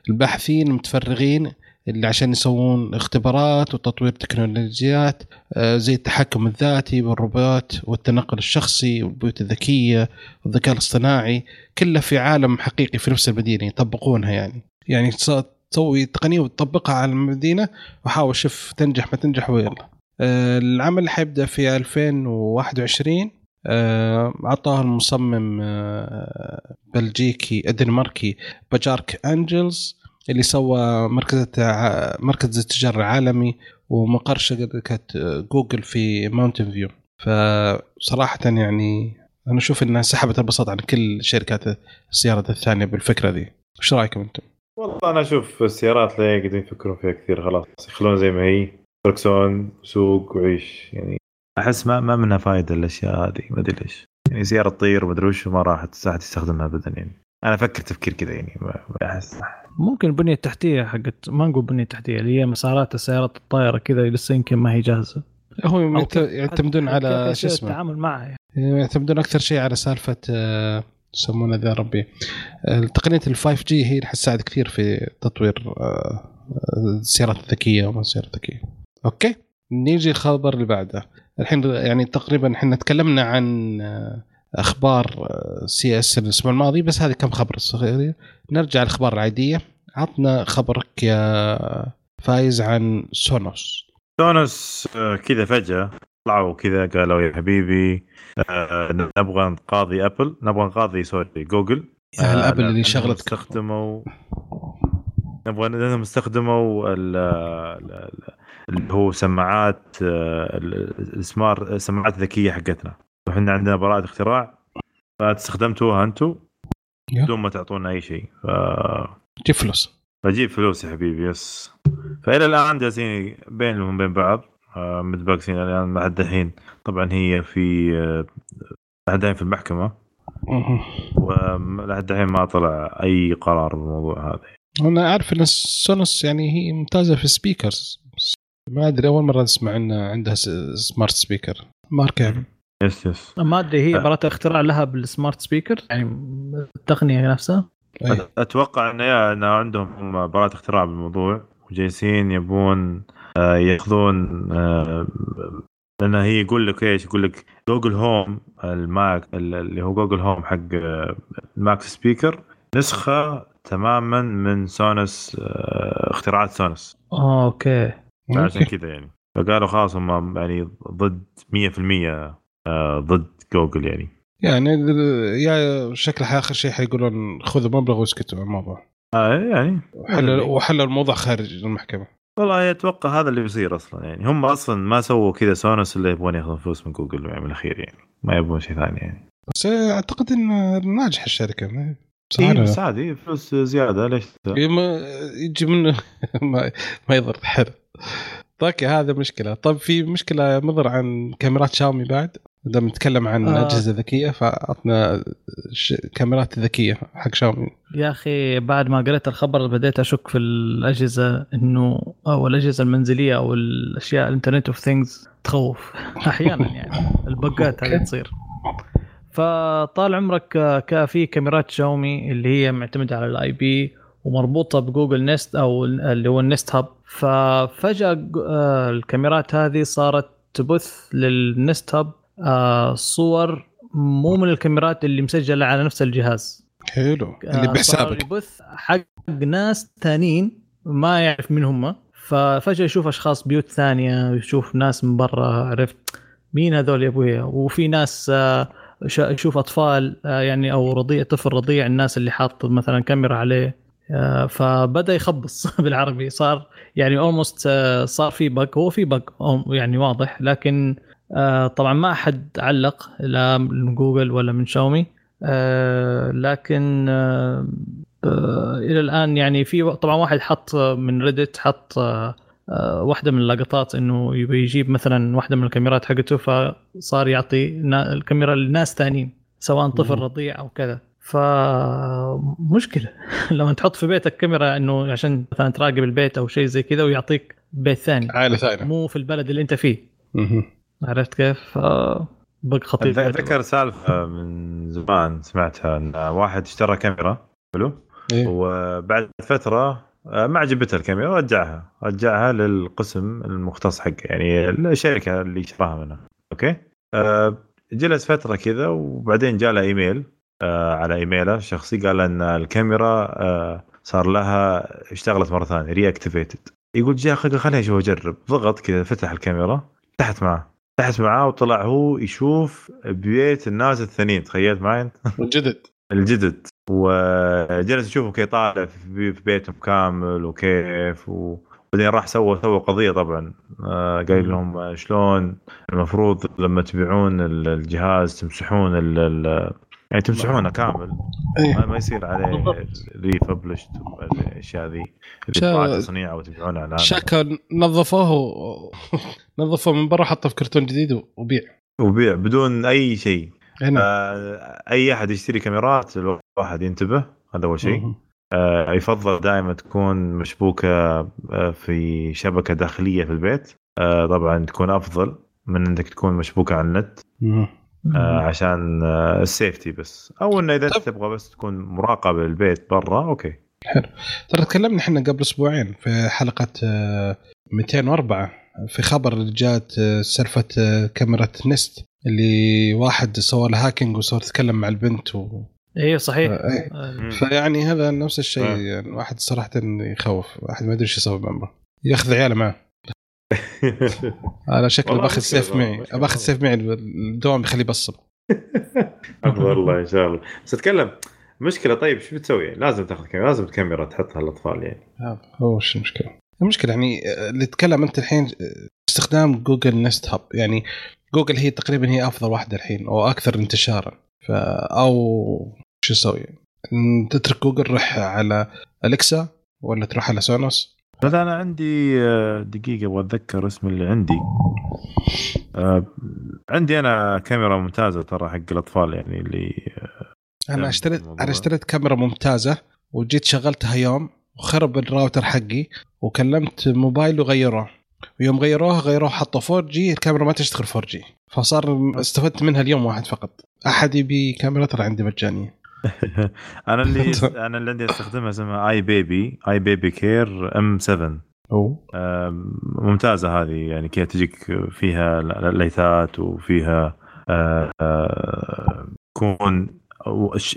للباحثين المتفرغين اللي عشان يسوون اختبارات وتطوير تكنولوجيات آه، زي التحكم الذاتي والروبوت والتنقل الشخصي والبيوت الذكية والذكاء الاصطناعي كله في عالم حقيقي في نفس المدينة يطبقونها يعني. يعني تسوي تقنية وتطبقها على المدينة وحاول شوف تنجح ما تنجح ويلا. آه، العمل حيبدأ في 2021 آه، عطاه المصمم بلجيكي دنماركي بياركي إنجلز. اللي سوى مركز. مركز التجاره العالمي ومقر شركة جوجل في ماونتن فيو فصراحة يعني أنا أشوف إنها سحبت البساط عن كل شركات السيارات الثانية بالفكرة ذي إيش رأيكم أنتم؟ والله أنا أشوف السيارات لا قاعدين يفكرون فيها كثير خلاص. يخلون زي ما هي. فركسون سوق وعيش. يعني أحس ما ما منها فائده الأشياء هذه ما أدري ليش. يعني سيارة تطير وما أدري وش وما راحت احد يستخدمها ابدا يعني. أنا أفكر تفكير كذا يعني ما ما أحس. ممكن البنية التحتية حقت ما نقول بنية تحتية اللي هي مسارات السيارات الطائره كذا لسه يمكن ما هي جاهزة. كيف- يعتمدون على شو اسمه؟ التعامل معها يعني. يعتمدون أكثر شيء على سالفة آه، يسمونها ذا ربي. آه، تقنية ال 5G هي اللي حتساعد كثير في تطوير آه، السيارات الذكية وما السيارات الذكية. أوكي؟ نيجي الخبر اللي بعده. الحين يعني تقريبا إحنا تكلمنا عن أخبار CES الأسبوع الماضي بس هذه كم خبر صغير؟ نرجع للاخبار العادية. عطنا خبرك يا فايز عن سونوس. سونوس آه، كذا فجأة طلعوا كذا قالوا يا حبيبي آه، نبغى نقاضي أبل نبغى نقاضي sorry جوجل. يعني الابل اللي لأنهم شغلت استخدموا نبغى لأنهم استخدموا ال- ال- اللي هو سماعات آه، ال- ال smart سماعات ذكية حقتنا. وحنا عندنا براءة اختراع فاستخدمتوها أنتم. بدون ما تعطونا أي شيء. ف... جيب فلوس. فجيب فلوس يا حبيبي yes. فإلى الآن جالسين بينهم وبين بعض. آه، متباكسين الان بعد الحين طبعا هي في آه، لحد الحين في المحكمة. ولحد الحين ما طلع أي قرار بالموضوع هذا. أنا أعرف إن سونوس يعني هي ممتازة في ال speakers ما أدري أول مرة أسمع ان عندها smart speaker ماركه يعني yes yes ما أدري هي أه. براءة اختراع لها بال smart speaker يعني التقنية نفسها أي. أتوقع إن عندهم هم براءة اختراع بالموضوع وجالسين يبون آه، ياخذون آه، لأن هي يقول لك إيش يقول لك Google Home ال Max اللي هو Google Home حق آه، ال Max speaker نسخة تماما من سونوس اختراعات سونوس أوكي عشان. كذا يعني فقالوا خلاص هم يعني ضد 100% آه، ضد جوجل يعني. يعني يا شكلها آخر شيء حيقولون خذوا مبلغ واسكتوا عن الموضوع. آه يعني. وحلوا وحلوا الموضوع خارج المحكمة. والله أتوقع هذا اللي بيصير أصلا يعني. هم أصلا ما سووا كذا سونوس إلا يبغون ياخذون فلوس من جوجل يعني من الأخير يعني. ما يبغون شيء ثاني يعني. بس أعتقد إن ناجحه الشركة. ما- صح إيه بس؟ عادي فلوس زيادة ليش؟ إيه، ما- يجي منه ما, ما يضر. حد أوكي هذا مشكلة. طيب في مشكلة مضر عن كاميرات شاومي بعد؟ إذا نتكلم عن آه. أجهزة ذكية فعطنا ش... كاميرات ذكية حق شاومي. يا أخي بعد ما قريت الخبر بديت أشك في الأجهزة إنه أو الأجهزة المنزلية أو الأشياء ال internet of things تخوف أحيانا يعني البقات هذه تصير. فطال عمرك آه، في كاميرات شاومي اللي هي معتمدة على ال IP ومربوطة بجوجل نست أو اللي هو النست هاب. ففجأة آه، الكاميرات هذه صارت تبث للنست هاب آه، صور مو من الكاميرات اللي مسجلة على نفس الجهاز. حلو. اللي آه، بحسابك يبث حق ناس ثانيين ما يعرف مين هم. ففجأة يشوف أشخاص بيوت ثانية يشوف ناس من برا عرفت؟ مين هذول يا ابويا وفي ناس آه، يشوف أطفال آه، يعني أو رضيع طفل رضيع الناس اللي حاط مثلا كاميرا عليه. فبدأ يخبص بالعربي. صار يعني اولموست صار في بق هو في بق يعني واضح لكن طبعا ما أحد علق لا من جوجل ولا من شاومي. آه، لكن إلى الآن يعني في طبعا واحد حط من ريدت حط واحدة من اللقطات إنه يبي يجيب مثلا واحدة من الكاميرات حقته فصار يعطي الكاميرا لناس ثانيين سواء طفل رضيع أو كذا. فمشكله لما تحط في بيتك كاميرا إنه عشان مثلا تراقب البيت أو شيء زي كذا ويعطيك بيت ثاني. عائلة ثانية. مو في البلد اللي أنت فيه. عرفت كيف؟ بق خطير أتذكر سالفة من زمان سمعتها إن واحد اشترى كاميرا حلو؟ إيه؟ وبعد فترة آه، ما عجبته الكاميرا رجعها. رجعها للقسم المختص حقه يعني الشركة اللي اشتراها منها. أوكي؟ أه جلس فترة كذا وبعدين جاء له إيميل آه على إيميله الشخصي قال إن الكاميرا آه صار لها اشتغلت مرة ثانية reactivated يقول جاء خليني أشوف أجرب. ضغط كذا فتح الكاميرا فتحت معاه فتحت معاه وطلع هو يشوف بيت الناس الثانيين تخيلت معي أنت؟ الجدد. الجدد. وجلس يشوفه كيف طالع في بيتهم كامل وكيف و... بعدين راح سوى سوى قضية طبعا. آه قال لهم شلون المفروض لما تبيعون الجهاز تمسحون ال يعني تمسحونه كامل. أيه. ما يصير عليه ريفبلشت الأشياء ذي اللي تصنيع أو تبيعونها الان شاكا نظفوه نظفوه من برا حطه في كرتون جديد وبيع. وبيع بدون أي شيء. آه أي أحد يشتري كاميرات الواحد ينتبه هذا أول شيء. آه يفضل دائما تكون مشبوكة آه في شبكة داخلية في البيت. آه طبعا تكون أفضل من إنك تكون مشبوكة على النت. آه عشان آه ال safety بس. أو إنه إذا تبغى بس تكون مراقبه للبيت برا أوكي. حلو. ترى تكلمنا إحنا قبل أسبوعين في حلقة آه 204 في خبر جات آه، سالفة آه، كاميرا Nest اللي واحد سوى له hacking وصار يتكلم مع البنت و... إيه صحيح. آه إيه. فيعني هذا نفس الشيء. آه. يعني واحد صراحة يخوف. واحد ما يدري إيش يسوي بعمره ياخذ عياله معه. أنا شكلي باخذ سيف معي باخذ سيف معي الدوام يخليه يبصم والله إن شاء الله. بس أتكلم مشكلة طيب شو بتسوي يعني؟ لازم تاخذ كاميرا لازم كاميرا تحطها للاطفال يعني. هو وش المشكلة؟ المشكلة يعني اللي تتكلم أنت الحين استخدام جوجل نست هاب. يعني جوجل هي تقريبا هي أفضل واحدة الحين أو أكثر انتشارا. ف أو شو أسوي تترك جوجل روح على Alexa ولا تروح على سونوس. بس أنا عندي آه، دقيقة أبغى أتذكر اسم اللي عندي. آه، عندي أنا كاميرا ممتازة ترى حق الأطفال يعني اللي آه، أنا اشتريت أنا اشتريت كاميرا ممتازة وجيت شغلتها يوم وخرب الراوتر حقي وكلمت موبايلي وغيروه. ويوم غيروه غيروه حطوا 4G الكاميرا ما تشتغل 4G فصار استفدت منها اليوم واحد فقط. أحد يبي كاميرا؟ ترى عندي مجانية. أنا اللي أنا اللي عندي أستخدمها اسمها iBaby iBaby Care M7 أوه. ممتازة هذه يعني كذا تجيك فيها ليتات وفيها تكون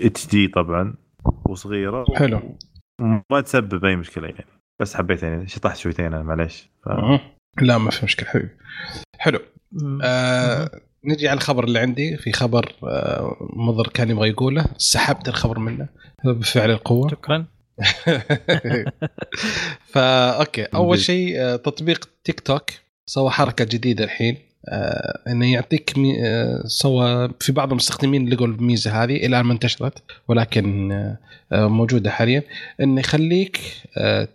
HD طبعا وصغيرة. حلو. ما تسبب أي مشكلة يعني. بس حبيت يعني شطحت شويتين أنا معليش. ف... لا ما في مشكلة حبيبي. حلو. آه نجي على الخبر اللي عندي في خبر آه مضر كان يبغى يقوله. سحبت الخبر منه بفعل القوة. شكرا. فا أوكي. أول شيء آه تطبيق تيك توك سوى حركة جديدة الحين آه إنه يعطيك مي... سوى في بعض المستخدمين لقوا الميزة هذه الآن ما انتشرت ولكن موجودة حاليا إنه يخليك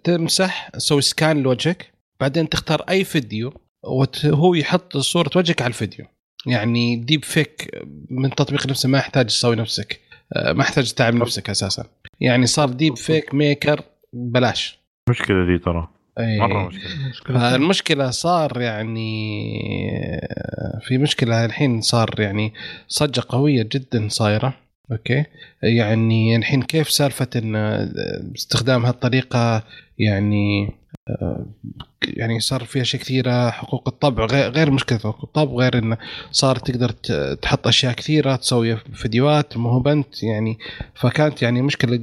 تمسح تسوي scan لوجهك بعدين تختار أي فيديو وهو يحط صورة وجهك على الفيديو. يعني deepfake من التطبيق نفسه ما يحتاج تسوي نفسك. آه، ما يحتاج تتعب نفسك أساسا. يعني صار deepfake maker بلاش مشكلة دي ترى. أي. مرة مشكلة. المشكلة صار يعني في مشكلة الحين صار يعني صجة قوية جدا صايرة. أوكي. يعني الحين كيف سالفة إن استخدام هالطريقة يعني يعني صار فيها اشياء كثيرة حقوق الطبع غير مشكلة حقوق الطبع غير انه صار تقدر تحط أشياء كثيرة تسوي فيديوهات ما هو بنت يعني فكانت يعني مشكلة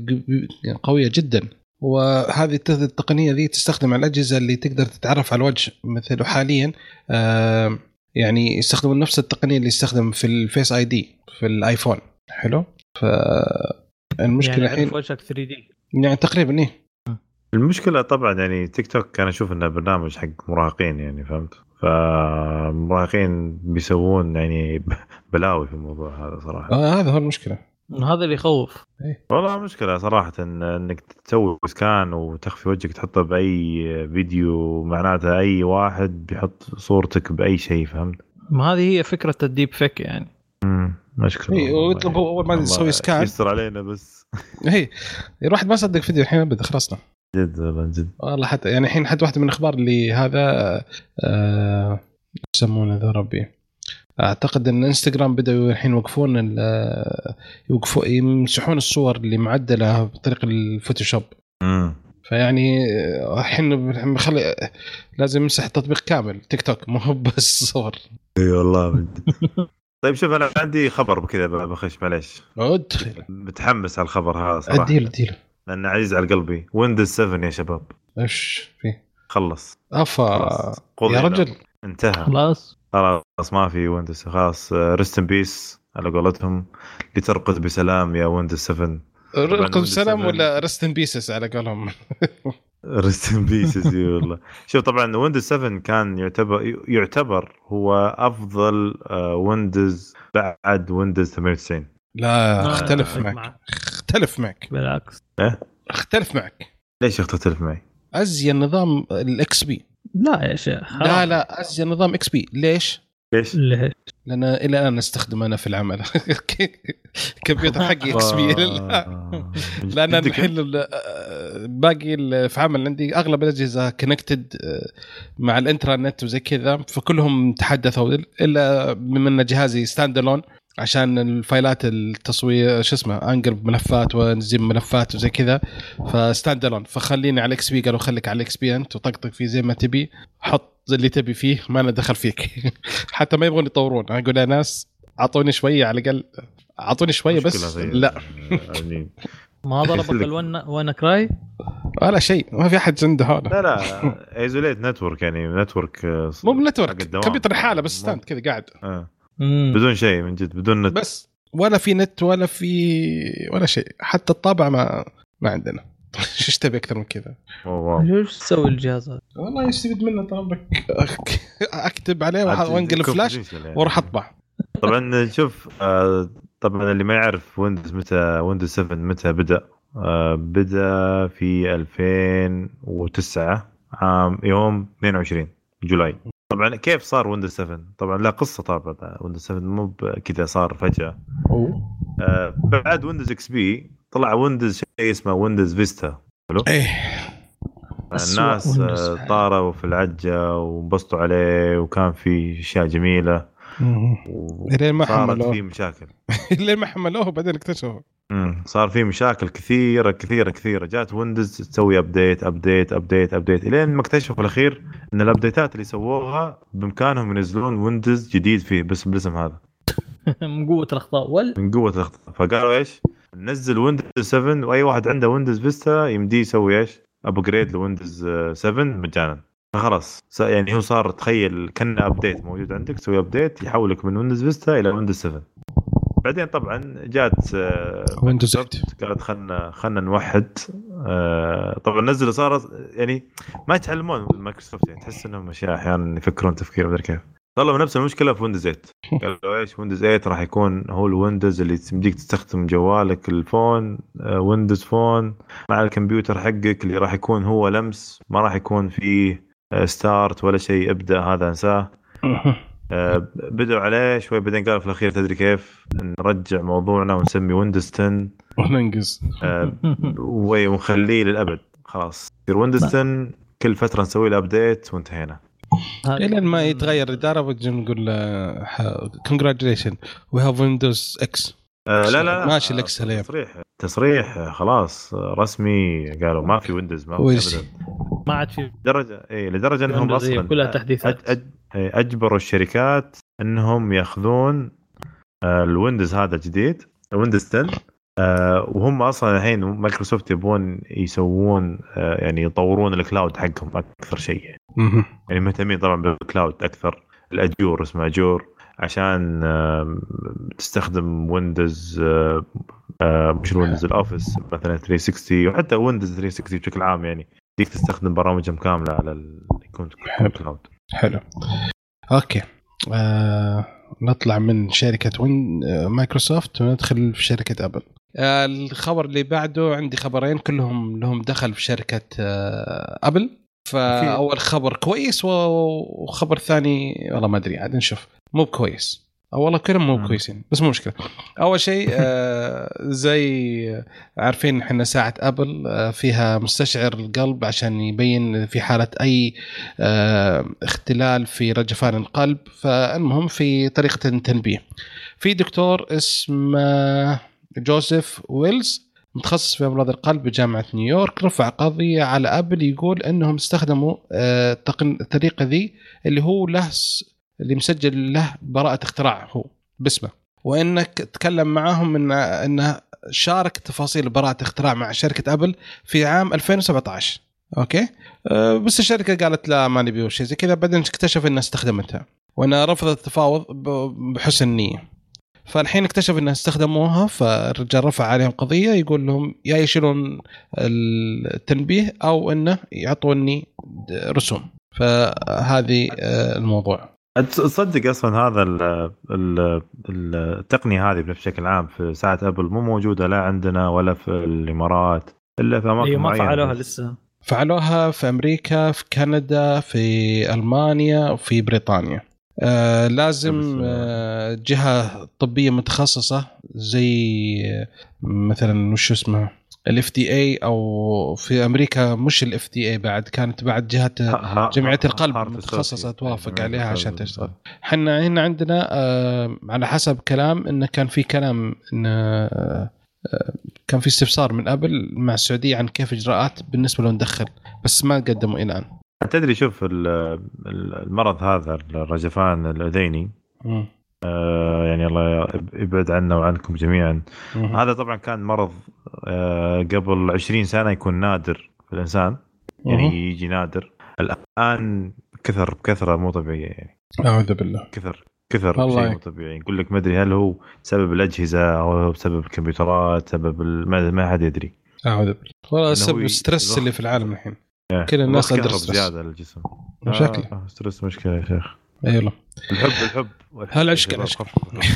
قوية جدا. وهذه التقنية ذي تستخدم على الأجهزة اللي تقدر تتعرف على الوجه مثل حاليا. آه يعني يستخدمون نفس التقنية اللي يستخدم في ال Face ID في الايفون حلو. ف المشكلة يعني الحين وجهك 3D يعني تقريبا إيه. المشكلة طبعا يعني تيك توك كان أشوف إنه برنامج حق مراهقين يعني فهمت؟ فالمراهقين بيسوون يعني بلاوي في الموضوع هذا صراحة. آه هذا هو المشكلة. هذا اللي يخوف. والله مشكلة صراحة إن إنك تسوي scan وتخفي وجهك تحطه بأي فيديو معناته أي واحد بيحط صورتك بأي شيء فهمت؟ ما هذي هي فكرة ال deep fake يعني. امم مشكلة اي. ويطلب أول ما يسوي scan يستر علينا بس. اي الواحد ما صدق فيديو الحين ابدا خلصنا. جد والله جد. والله حتى يعني الحين حتى واحدة من الأخبار اللي هذا آه يسمونه ذا ربي؟ أعتقد إن إنستغرام بدأوا الحين يوقفون يوقفوا يمسحون الصور اللي معدلة بطريق الفوتوشوب. امم فيعني آه، الحين بخلي لازم يمسح التطبيق كامل. تيك توك مو هو بس صور. إي والله. طيب شوف أنا عندي خبر بكذا بخش معليش. ادخل متحمس على الخبر هذا صراحة. اديله اديله لأنه عزيز على قلبي. ويندوز 7 يا شباب. إيش فيه خلص. أفا. خلاص. يا. رجل. انتهى. خلاص. خلاص ما في ويندوز خلاص rest in peace على قولتهم. لترقد بسلام يا ويندوز 7 رقد بسلام 7. ولا rest in peace على قولهم؟ Rest in peace والله. شوف طبعا ويندوز 7 كان يعتبر يعتبر هو أفضل آه، ويندوز بعد ويندوز 98 لا اختلف معك. اختلف معك. بالعكس. اختلف معك. ليش تختلف معي؟ ازين نظام ال XP لا يا شيخ لا لا ازين نظام XP ليش؟ ليش؟ لأن إلى الآن استخدمه أنا في العمل. كمبيوتر حقي XP آه. لأن أنا جدك الحين ال- باقي في عمل عندي أغلب الأجهزة connected مع الإنترنت وزي كذا فكلهم تحدثوا إلا بما ان جهازي stand alone عشان الفايلات التصوير شو اسمه انقل ملفات وانزل ملفات وزي كذا. ف stand alone فخليني على ال XP قالوا خليك على الاكس بي انت وطقطق فيه زي ما تبي. حط اللي تبي فيه ما أنا دخل فيك. حتى ما يبغون يطورون. أنا أقول يا ناس أعطوني شوية على الأقل. أعطوني شوية بس. لا. يعني ما ضربك. الون وأنا كراي ولا شيء. ما في أحد عنده هذا. لا لا. ايزوليت نتورك يعني نتورك مو بنتورك. كمبيوتر حالة بس ستاند كذا قاعد. آه. مم. بدون شيء من جد بدون نت بس ولا في نت ولا في ولا شيء حتى الطابع ما ما عندنا إيش تبي أكثر من كذا واو. إيش تسوي الجهاز هذا؟ والله يستفيد منه طلبك أكتب عليه وأنقل فلاش. وأروح اطبع طبعا شوف آه، طبعا اللي ما يعرف ويندوز متى ويندوز 7 متى بدأ آه، بدأ في 2009 عام يوم 22 July طبعا كيف صار ويندوز 7 طبعا لا قصة طبعا ويندوز 7 مو كذا صار فجأة. آه، بعد ويندوز XP طلع ويندوز شيء اسمه ويندوز فيستا إيه. أسوأ الناس آه،. طاروا في العجة وانبسطوا عليه وكان في أشياء جميلة. لين ما حملوه. في مشاكل. لين ما حملوه بعدين اكتشفوا. امم صار في مشاكل كثيرة كثيرة كثيرة. جات ويندوز تسوي update update update update إلين ما اكتشفوا في الأخير إن الابديتات اللي سووها بإمكانهم ينزلون ويندوز جديد فيه بس بالاسم هذا. من قوة الأخطاء. وال؟ من قوة الأخطاء. فقالوا إيش؟ نزل ويندوز 7 وأي واحد عنده ويندوز فيستا يمديه يسوي إيش؟ upgrade لويندوز 7 مجانا. فخلاص. يعني هو صار تخيل كأنه update موجود عندك. تسوي update يحولك من ويندوز فيستا إلى ويندوز 7 بعدين طبعا جات آه، ويندوز مايكروسوفت قالت خلنا خلنا نوحد. آه، طبعا نزلوا صارت يعني ما يتعلمون مايكروسوفت يعني تحس إنهم أشياء أحيانا يفكرون تفكير مدري كيف. طلعوا نفس المشكلة في ويندوز 8 قالوا إيش ويندوز 8 راح يكون هو الويندوز اللي تمديك تستخدم جوالك ال phone آه، ويندوز phone مع الكمبيوتر حقك اللي راح يكون هو لمس ما راح يكون فيه آه، start ولا شيء ابدأ هذا انساه. آه، بدأوا عليه شوي بعدين قالوا في الأخير تدري كيف؟ نرجع موضوعنا ونسمي ويندوز 10 وننقز. آه، ونخليه للأبد. خلاص يصير ويندوز 10 كل فترة نسوي له update وانتهينا. الين ما يتغير الاداره نقول congratulation we have ويندوز X آه لا لا لا. ماشي آه، ال X الأيام. تصريح تصريح آه، خلاص آه، رسمي. قالوا ما في ويندوز ما في ما عاد في. درجة إي لدرجة إنهم ويندوز أصلا كلها تحديثات. أج- أج- أجبروا الشركات إنهم يأخذون آه، الويندوز هذا الجديد الويندوز 10 آه، وهم أصلا الحين مايكروسوفت يبون يسوون آه، يعني يطورون ال cloud حقهم أكثر شيء يعني. يعني مهتمين طبعا بال cloud أكثر. ال Azure اسمه Azure. عشان تستخدم ويندوز آه، آه، مش الويندوز ال Office مثلا 360 وحتى ويندوز 360 بشكل عام يعني. فيك تستخدم برامجهم كاملة على ال- يكون حلو. cloud حلو. okay. آه نطلع من شركة وين آه مايكروسوفت وندخل في شركة ابل آه الخبر اللي بعده عندي خبرين كلهم لهم دخل في شركة آه ابل فأول خبر كويس وخبر ثاني والله ما أدري عاد نشوف. مو بكويس. أو والله كلهم مو مم. كويسين بس مو مشكلة. أول شيء آه زي عارفين إحنا ساعة أبل آه فيها مستشعر القلب عشان يبين في حالة أي آه اختلال في رجفان القلب. فالمهم في طريقة التنبيه. في دكتور اسمه جوزيف ويلز متخصص في أمراض القلب بجامعة نيويورك رفع قضية على أبل يقول إنهم استخدموا آه، الطريقة ذي اللي هو له اللي مسجل له براءة اختراع هو باسمه. وإنك تكلم معاهم ان إنه شارك تفاصيل براءة اختراع مع شركة أبل في عام 2017 أوكي؟ أه بس الشركة قالت لا ما نبي شيء زي كذا. بعدين اكتشف إنها استخدمتها. وإنها رفضت التفاوض بحسن نيه فالحين اكتشف انها استخدموها فالرجال رفع عليهم قضية يقول لهم يا يشيلون التنبيه أو إنه يعطوني رسوم. فهذه آه، الموضوع. تصدق أصلا هذا ال ال التقنية هذه بشكل عام في ساعة أبل مو موجودة لا عندنا ولا في الإمارات إلا في أماكن أيوه ما فعلوها. لسه. فعلوها في أمريكا في كندا في ألمانيا وفي بريطانيا. آه لازم آه جهة طبية متخصصة زي آه، مثلا وش اسمه ال FDA أو في أمريكا مش ال FDA بعد كانت بعد جهة جمعية القلب متخصصة association. توافق عليها عشان. تشتغل إحنا هنا عندنا آه على حسب كلام انه كان في كلام انه آه آه، كان في استفسار من أبل مع السعودية عن كيف إجراءات بالنسبة لو ندخل بس ما قدموا إلى الان تدري شوف ال- ال- المرض هذا الرجفان الأذيني مم. آه، يعني الله يبعد عنا وعنكم جميعا مم. هذا طبعا كان مرض آه، قبل 20 سنة يكون نادر في الإنسان مم. يعني يجي نادر الآن كثر بكثرة مو طبيعيه يعني أعوذ بالله كثر كثر. شيء مو طبيعي يقول لك ما أدري هل هو سبب الأجهزة أو هو بسبب الكمبيوترات سبب ما حد يدري أعوذ بالله والله سبب ال stress اللي في العالم الحين. كل الناس كهرب stress. زيادة للجسم. شكله آه، stress مشكلة يا شيخ. اي والله الحب الحب. هالعشق يا شباب، العشق.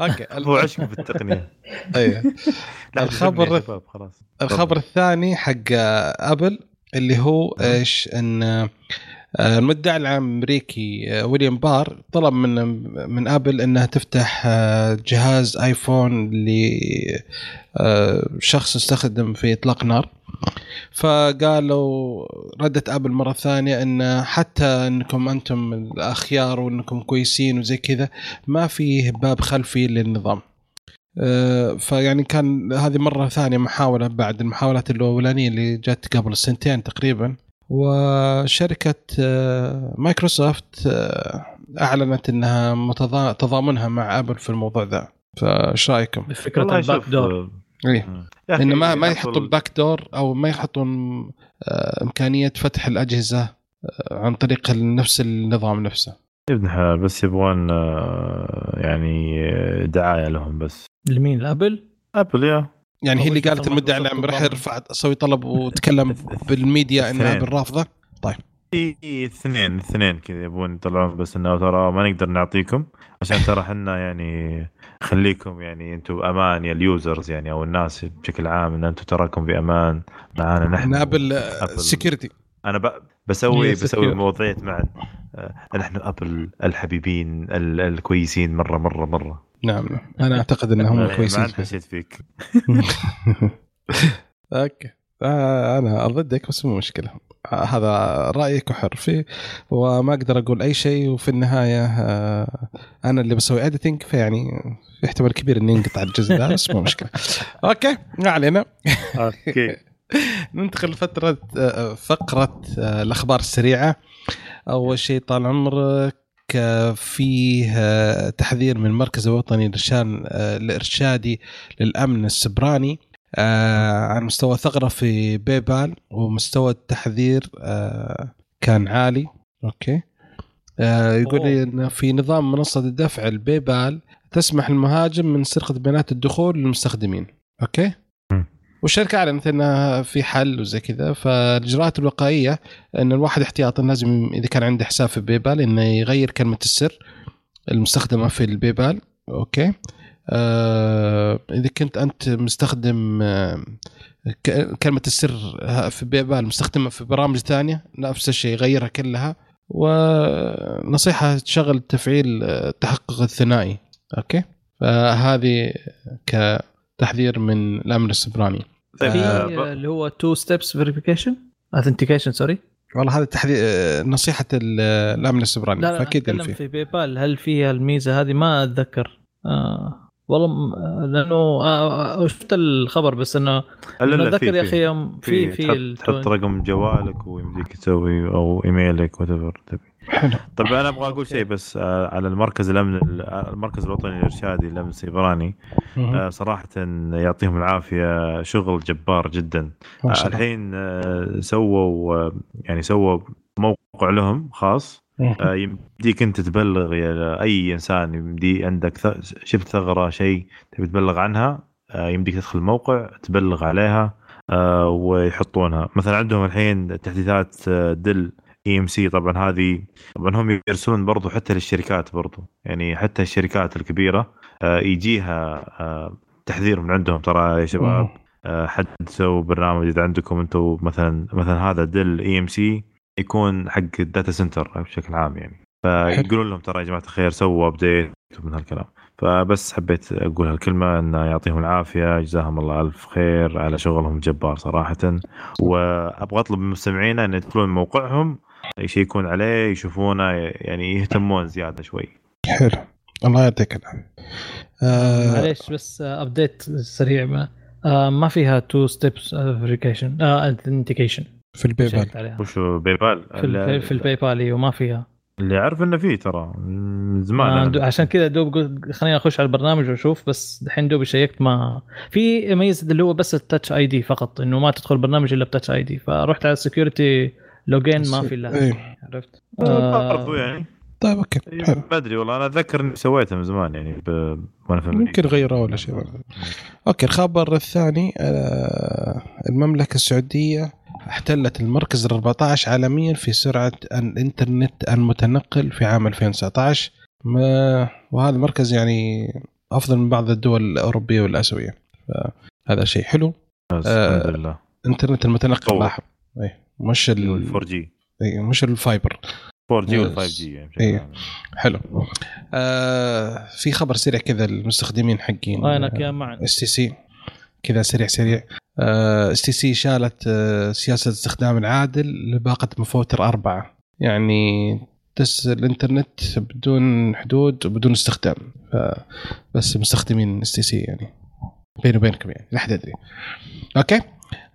أوكي هو عشق في التقنية. أيوه. الخبر- خلاص. الخبر الثاني حق أبل اللي هو نعم. إيش إن آه، المدعي العام الأمريكي آه، ويليام بار طلب من من آبل إنها تفتح آه، جهاز آيفون لشخص استخدم في إطلاق نار. فقالوا ردت آبل مرة ثانية إن حتى إنكم أنتم الأخيار وإنكم كويسين وزي كذا ما فيه باب خلفي للنظام. آه، فيعني كان هذه مرة ثانية محاولة بعد المحاولات الأولانية اللي جت قبل سنتين تقريبا. وشركة آه، مايكروسوفت آه، أعلنت إنها متضا- تضامنها مع آبل في الموضوع ذا. فايش رأيكم؟ فكره والله ال back door آه، إيه. أخي انه ما ما يحطوا back door أو ما يحطون إمكانية فتح الأجهزة عن طريق نفس النظام نفسه. يا ابن حلال بس يبغون يعني دعاية لهم بس. لمين؟ لأبل؟ أبل يا. يعني هي اللي قالت المدعي العام راح. يرفع أسوي طلب وتكلم بالميديا ان اثنين. ابل رافضه في اثنين اثنين كذا يبغون يطلعون بس إنه ترى ما نقدر نعطيكم عشان ترى إحنا يعني خليكم يعني أنتم أمان يا ال users يعني أو الناس بشكل عام إن أنتم تراكم في أمان معانا نحن أبل. security أنا ب... بسوي بسوي. موضوعيه معا آه، نحن أبل الحبيبين ال... الكويسين مرة مرة مرة نعم. أنا أعتقد إنهم ما كويسين عاد حسيت فيك. أوكي. أنا ضدك بس مو مشكلة. هذا رأيك وحر فيه. وما أقدر أقول أي شيء. وفي النهاية آه أنا اللي بسوي editing فيعني في احتمال كبير إني ينقطع الجزء ذا بس مو مشكلة. أوكي. ما علينا. أوكي. ننتقل لفترة آه، فقرة آه، الأخبار السريعة. أول شيء طال عمرك آه، فيه آه، تحذير من المركز الوطني للإرشاد آه، الإرشادي للأمن السيبراني آه، عن مستوى ثغرة في باي بال ومستوى التحذير آه، كان عالي. أوكي. آه، يقول لي أن في نظام منصة الدفع الباي بال تسمح للمهاجم من سرقة بيانات الدخول للمستخدمين. أوكي. والشركة أعلنت إنها في حل وزي كذا. فالإجراءات الوقائية إن الواحد احتياطا لازم إذا كان عنده حساب في باي بال إنه يغير كلمة السر المستخدمة في الباي بال أوكي. آه إذا كنت أنت مستخدم آه ك- كلمة السر في باي بال مستخدمة في برامج ثانية نفس الشيء غيرها كلها. ونصيحة تشغل تفعيل آه، التحقق الثنائي. أوكي. فهذه كتحذير من الامن السيبراني. طيب في آه، ب- اللي هو two steps verification authentication sorry والله هذا تحذير آه، نصيحة ال- الامن السيبراني. لا لا فأكيد في باي بال هل فيها الميزة هذه؟ ما أتذكر. آه والله م- آه، لأنه آه آه، شفت الخبر بس إنه اتذكر يا في- أخي يوم في في تحط, تحط رقم جوالك ويمديك تسوي أو ايميلك وإلا تبي. حلو طيب أنا أبغى أقول شيء بس آه، على المركز الأمن المركز الوطني الارشادي للأمن السيبراني. آه، صراحة يعطيهم العافية شغل جبار جدا. آه، الحين سووا يعني سووا موقع لهم خاص. يمديك أنت تبلغ أي إنسان يمدي عندك شفت ثغرة شيء تبي تبلغ عنها يمديك تدخل الموقع تبلغ عليها ويحطونها. مثلا عندهم الحين تحديثات دل إي إم سي طبعا هذه طبعا هم يرسلون برضو حتى للشركات برضو. يعني حتى الشركات الكبيرة آه، يجيها آه، تحذير من عندهم ترى يا شباب. آه، حدثوا برنامج إذا عندكم أنتم مثلا مثلا هذا Dell EMC يكون حق ال data center بشكل عام يعني. فيقولون لهم ترى يا جماعة الخير سووا update من هالكلام. فبس حبيت أقول هالكلمة ان يعطيهم العافية جزاهم الله ألف خير على شغلهم الجبار صراحة. وأبغى أطلب من مستمعينا إن يدخلون موقعهم يشيكون عليه يشوفونه يعني يهتمون زيادة شوي. حلو. الله يعطيك العافية. آه معليش بس ابديت سريع ما. آه ما فيها two steps verification authentication في ال PayPal عليها. وشو PayPal في ال- في ال PayPal أيوه ما فيها. اللي أعرف إنه فيه ترى من زمان آه عشان كذا دوب قلت خليني أخش على البرنامج وأشوف بس الحين دوب شيكت ما. في ميزة اللي هو بس ال Touch ID فقط إنه ما تدخل البرنامج إلا ب Touch ID فرحت على ال security login ما في إلا إيه. عرفت؟ برضو آه يعني. طيب أوكي ما ادري والله. أنا أتذكر إني سويته من زمان يعني ب... وأنا في يمكن غيره ولا شيء أوكي الخبر الثاني آه، المملكة السعودية احتلت المركز ال 14 عالميا في سرعة الإنترنت المتنقل في عام 2019 ما وهذا المركز يعني أفضل من بعض الدول الأوروبية والآسيوية. فهذا شيء حلو. بس آه، الحمد لله. الإنترنت المتنقل. لاحظ اي مش ال 4G إيه، مش ال fiber 4G آه، وال 5G يعني. عام. حلو. آه في خبر سريع كذا المستخدمين حقين وينك يا معن STC كذا سريع سريع. STC شالت آه، سياسة الاستخدام العادل لباقة مفوتر أربعة. يعني تس الإنترنت بدون حدود وبدون استخدام. بس مستخدمين STC يعني. بيني وبينكم يعني لا حد يدري أوكي.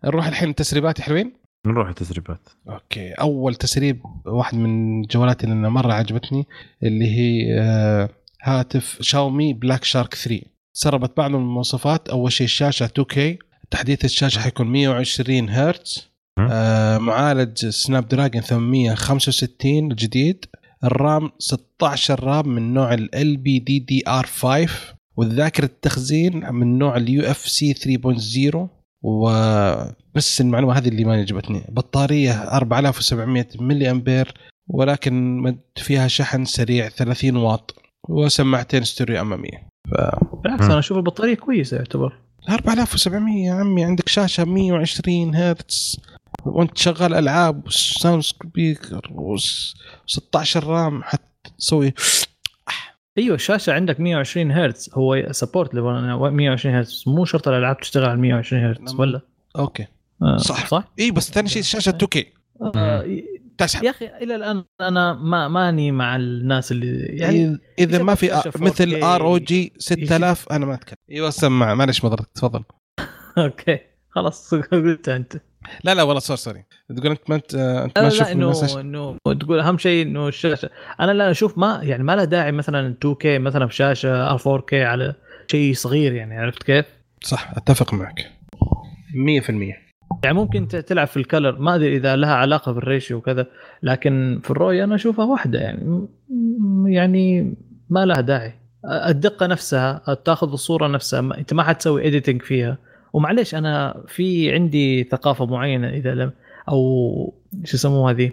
نروح الحين تسريبات حلوين. نروح التسريبات. أوكي. أول تسريب واحد من جوالاتي اللي أنا مرة عجبتني اللي هي آه، هاتف شاومي Black Shark 3 سربت بعض من المواصفات. أول شيء الشاشة 2K تحديث الشاشة حيكون 120 هرتز. آه، معالج Snapdragon 865 الجديد. ال RAM 16 RAM من نوع ال بي دي دي ار 5 والذاكرة التخزين من نوع ال UFS 3.0 وبس المعلومة هذه اللي ما عجبتني بطارية 4700 ملي امبير ولكن فيها شحن سريع 30 واط وسماعتين ستيريو أمامية. ف بالعكس أنا أشوف البطارية كويسة يعتبر. 4700 يا عمي عندك شاشة 120 هرتز وأنت شغال ألعاب وساوند سبيكر و16 رام حتى تسوي أيوه الشاشة عندك 120 هرتز هو سبورت ل 120 هرتز مو شرط الألعاب تشتغل على 120 هرتز نعم. ولا؟ أوكي. صح. صح؟ اي بس ثاني شيء الشاشه 2K آه تسحب. يا أخي إلى الآن أنا ما ماني مع الناس اللي يعني إذا ما في مثل 4K ار أو جي 6000 أنا ما أتكلم. أيوه سمع. معلش مضرك تفضل. أوكي. خلاص قلت أنت. لا لا والله sorry sorry تقول أنت ما انت أنت لا ما لا تشوف انه إنه تقول أهم شيء إنه الشاشة. أنا لا أشوف ما يعني ما له داعي مثلا 2K مثلا في شاشة 4K على شيء صغير يعني عرفت كيف؟ صح أتفق معك. 100% يعني ممكن تلعب في ال color ما أدري إذا لها علاقة بال ratio وكذا لكن في الرؤية أنا أشوفها واحدة يعني. يعني ما لها داعي. الدقة نفسها تأخذ الصورة نفسها ما- أنت ما حتسوي اديتنج فيها. ومعليش أنا في عندي ثقافة معينة إذا لم أو شو يسموها هذه؟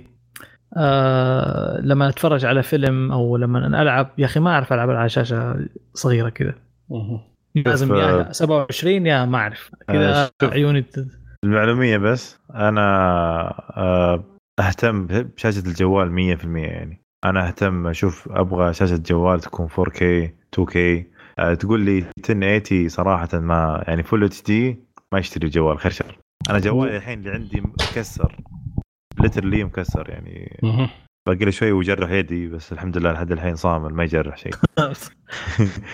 آه لما أتفرج على فيلم أو لما أنا ألعب يا أخي ما أعرف ألعب على شاشة صغيرة كذا. لازم يا 27 يا ما أعرف. كذا آه، شوف. عيوني المعلومية بس أنا آه، أهتم بشاشة الجوال 100% يعني. أنا أهتم أشوف أبغى شاشة جوال تكون 4K 2K آه، تقول لي 1080 صراحة ما يعني full HD ما يشتري جوال خير شر أنا جوالي الحين اللي عندي مكسر literally مكسر يعني. باقي لي شوي ويجرح يدي بس الحمد لله لحد الحين صامل ما يجرح شيء.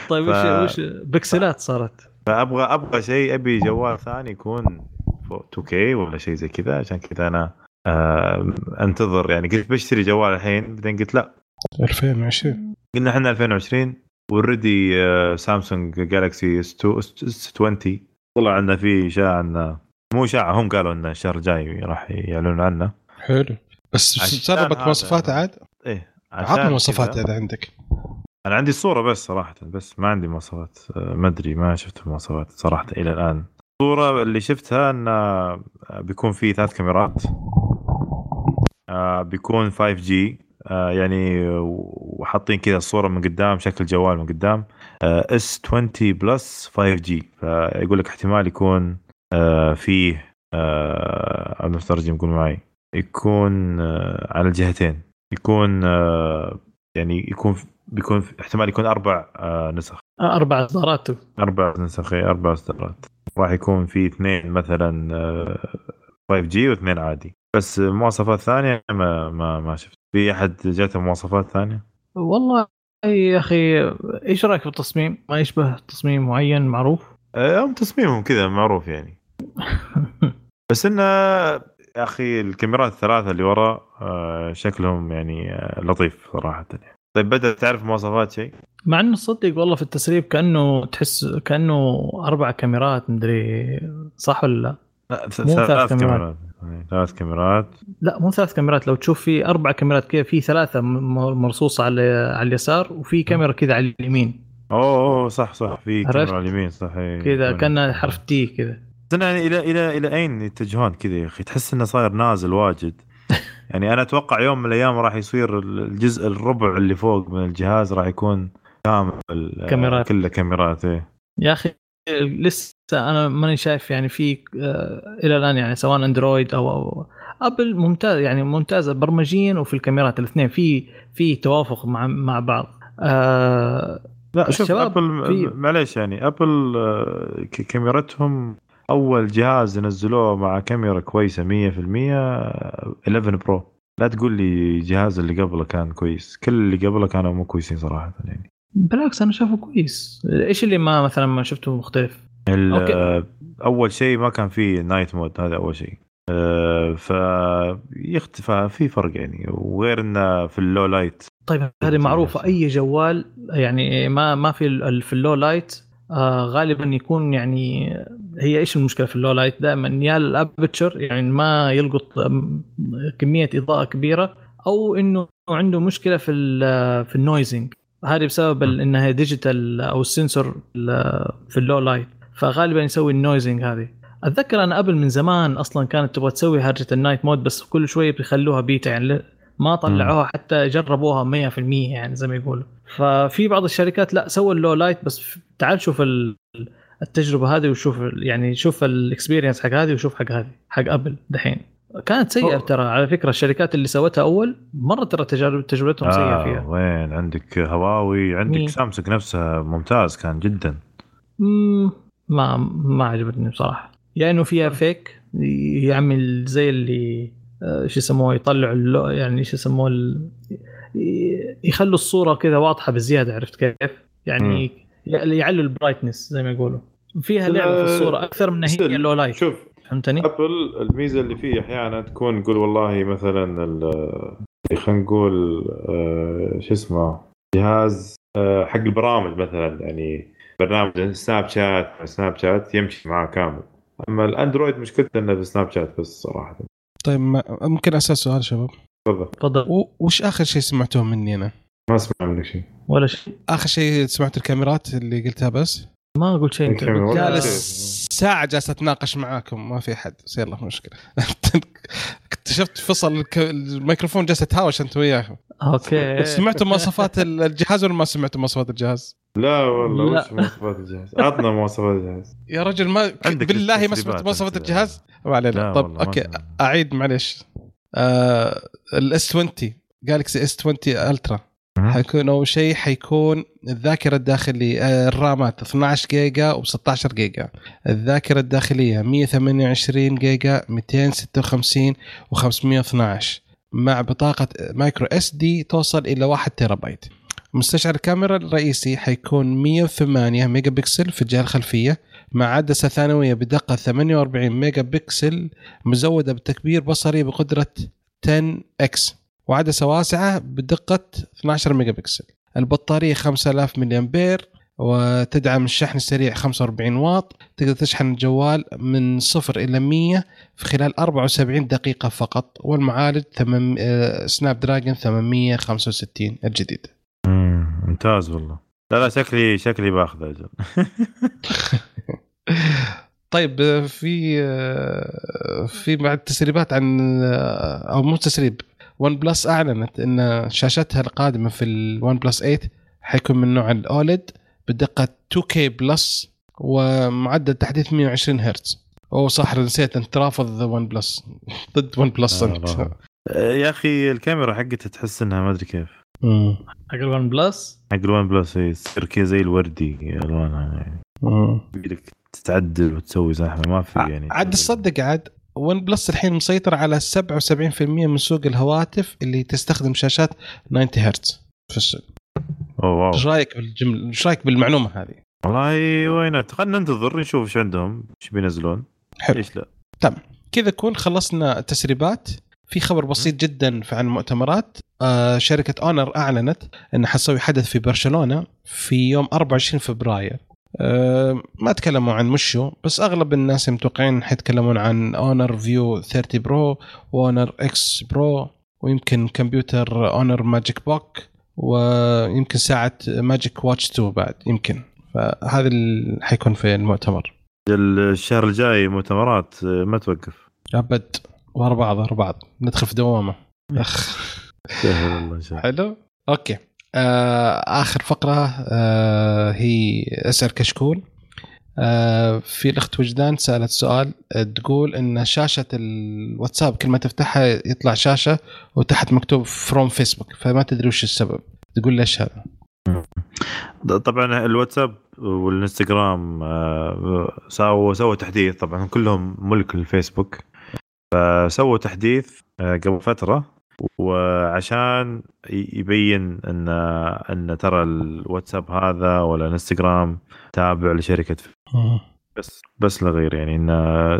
طيب ف- وش وش بكسلات صارت؟ فأبغى أبغى شيء أبي جوال ثاني يكون 2K ولا شيء زي كذا عشان كذا أنا آه أنتظر. يعني قلت بشتري جوال الحين بعدين قلت لا. 2020 قلنا إحنا 2020 already Samsung Galaxy S 20 طلع عندنا في إشاعة إنه مو إشاعة هم قالوا ان الشهر الجاي راح يعلنون عنه. حلو. بس هذا- مواصفات عاد؟ إيه عطنا مواصفات إذا عندك. أنا عندي الصورة بس صراحة بس ما عندي مواصفات آه، ما أدري ما شفت المواصفات صراحة إلى الآن. الصورة اللي شفتها انه آه، بيكون في ثلاث كاميرات. آه، بيكون 5G آه، يعني وحاطين كذا الصورة من قدام شكل جوال من قدام. S 20 Plus 5G فيقول لك احتمال يكون فيه آه، المترجم يقول معي يكون على الجهتين. يكون يعني يكون بيكون احتمال يكون أربع نسخ. أربع إصدارات. أربع نسخ إيه، أربع إصدارات. راح يكون في اثنين مثلا آه، 5G واثنين عادي بس مواصفات ثانية ما ما ما شفت في أحد جاته مواصفات ثانية والله يا أخي إيش رأيك في التصميم؟ ما يشبه تصميم معين معروف؟ آه، هم تصميمهم كذا معروف يعني بس إنه يا أخي الكاميرات الثلاثة اللي ورا آه، شكلهم يعني لطيف صراحة يعني. طيب بدأت تعرف مواصفات شيء؟ مع إنه صدق والله في التسريب كأنه تحس كأنه أربع كاميرات مدري صح ولا لا؟ لا ثلاث كاميرات. يعني ثلاث كاميرات لا مو ثلاث كاميرات لو تشوف في أربع كاميرات كذا في ثلاثة مرصوصة على على اليسار وفي كاميرا كذا على اليمين أوه صح صح في؟ كاميرا على اليمين صح إيه. كذا كان حرف تي كذا يعني إلى إلى إلى أين يتجهون كذا يا أخي تحس إنه صاير نازل واجد يعني أنا أتوقع يوم من الأيام راح يصير الجزء الربع اللي فوق من الجهاز راح يكون كامل آه، كاميرات. كله كاميرات إيه يا أخي لسه أنا ماني شايف يعني في آه، إلى الآن يعني سواء أندرويد أو, أو أبل ممتاز يعني ممتازة برمجيا وفي الكاميرات الاثنين في في توافق مع مع بعض آه لا شوف أبل معليش يعني أبل آه، ك- كاميراتهم أول جهاز نزلوه مع كاميرا كويسة 100% آه، 11 Pro. لا تقول لي الجهاز اللي قبله كان كويس. كل اللي قبله كانوا مو كويسين صراحة يعني. بالعكس أنا شايفه كويس. إيش اللي ما مثلا ما شفته مختلف؟ أوكي. أول شيء ما كان فيه night mode هذا أول شيء. آه، فيختفى في فرق يعني. وغير إنه في اللو لايت. طيب هذه معروفة. أي جوال يعني ما ما في في ال low light آه غالبا يكون يعني هي إيش المشكلة في ال low light؟ دائما يا ال aperture يعني ما يلقط كمية إضاءة كبيرة أو إنه عنده مشكلة في في noising هذه بسبب إنها digital أو ال sensor ال- في ال low light. فغالبا يسوي ال noising هذه. أتذكر أنا ابل من زمان أصلا كانت تبغى تسوي هرجة ال night mode بس كل شوية بيخلوها بيتا يعني ما طلعوها حتى جربوها 100% يعني زي ما يقولوا. ففي بعض الشركات لا سووا ال low light بس تعال شوف ال- التجربة هذه وشوف يعني شوف ال experience حق هذه وشوف حق هذه حق ابل دحين. كانت سيئة أوه. ترى على فكرة الشركات اللي سوتها أول مرة ترى تجارب تجربتهم سيئة آه فيها. وين؟ عندك هواوي عندك مين؟ سامسونج نفسها ممتاز كان جدا. مم، ما ما عجبتني بصراحة. يا إنه فيها فيك يعمل زي اللي آه، شو يسموه يطلع ال low يعني شو يسموه يخلوا الصورة كذا واضحة بزيادة عرفت كيف؟ يعني يعلوا ال brightness زي ما يقولوا. فيها لعبة في الصورة أكثر من هي low light شوف فهمتني؟ أبل الميزة اللي فيه أحيانا تكون نقول والله مثلا ال- خلينا نقول آه، شو اسمه جهاز آه، حق البرامج مثلا يعني برنامج سناب شات سناب شات يمشي معاه كامل. أما الأندرويد مشكلته إنه في سناب شات بس صراحة. طيب ممكن أسأل سؤال شباب؟ تفضل. تفضل. وش آخر شيء سمعتوه مني أنا؟ ما أسمع منك شيء. ولا شيء. آخر شيء سمعت الكاميرات اللي قلتها بس؟ ما قلت شيء أنت. جالس ساعة جالس أتناقش معاكم ما في حد بس يلا مشكلة اكتشفت فصل الك- الميكروفون جالس اتهاوش أنت وياه أوكي سمعتوا مواصفات الجهاز ولا ما سمعتوا مواصفات الجهاز؟ لا والله لا. وش مواصفات الجهاز عطنا مواصفات الجهاز يا رجل ما عندك بالله ما سمعت مواصفات. الجهاز؟ ما علينا طب أوكي. أعيد معلش آه ال S20 جالكسي S20 Ultra. حيكون أول شيء حيكون الذاكرة الداخلية آه، الرامات 12 جيجا و16 جيجا. الذاكرة الداخلية 128 جيجا 256 و512 مع بطاقة micro SD توصل إلى 1 تيرا بايت مستشعر الكاميرا الرئيسي حيكون 108 ميجا بكسل في الجهة الخلفية مع عدسة ثانوية بدقة 48 ميجا بكسل مزودة بتكبير بصري بقدرة 10X. وعدسه واسعه بدقة 12 ميجا بكسل البطارية 5000 ملي امبير وتدعم الشحن السريع 45 واط. تقدر تشحن الجوال من صفر إلى 100 في خلال 74 دقيقة فقط والمعالج ثمن... آه، سناب دراجون 865 الجديد. مم، ممتاز والله. لا لا شكلي شكلي باخذ أجل طيب آه، في آه، في بعد تسريبات عن أو مو تسريب OnePlus أعلنت إن شاشتها القادمة في ال OnePlus 8 حيكون من نوع ال OLED بدقة 2K بلس ومعدل تحديث 120 هرتز. أوه صح نسيت أنت رافض OnePlus ضد OnePlus آه، أنت. رافض. آه، يا أخي الكاميرا حقتها تحس إنها ما أدري كيف. حق ال OnePlus حق ال OnePlus هي تصير كذا زي الوردي ألوانها يعني. تتعدل وتسوي زحمة ما في يعني عاد تصدق عاد OnePlus الحين مسيطر على 77% من سوق الهواتف اللي تستخدم شاشات 90 هرتز. في السوق أوه wow. إيش رأيك بالجمله إيش رأيك بالمعلومة هذه؟ والله وين؟ خلينا ننتظر نشوف إيش عندهم إيش بينزلون. حلو. ليش لا. كذا نكون خلصنا التسريبات في خبر بسيط جدا عن المؤتمرات. آه شركة Honor أعلنت انها حتسوي حدث في برشلونة في يوم 24 فبراير. آه ما تكلموا عن منشو بس أغلب الناس متوقعين حيتكلمون عن Honor View 30 Pro و Honor X Pro ويمكن كمبيوتر Honor MagicBook ويمكن ساعة Magic Watch 2 بعد يمكن. فهذا اللي حيكون في المؤتمر. الشهر الجاي مؤتمرات آه، ما توقف. أبد. ورا بعض ورا بعض. ندخل في دوامة. أخ. والله حلو؟ أوكي. آخر فقرة آه هي أسأل كشكول. آه في الأخت وجدان سألت سؤال آه، تقول إن شاشة الواتساب كل ما تفتحها يطلع شاشة وتحت مكتوب from Facebook فما تدري وش السبب. تقول ليش هذا؟ طبعا الواتساب والإنستغرام آه، سووا سووا تحديث طبعا كلهم ملك الفيسبوك. فسووا تحديث آه، قبل فترة. وعشان يبين إن إن ترى الواتساب هذا ولا الإنستغرام تابع لشركة بس بس لا غير يعني إن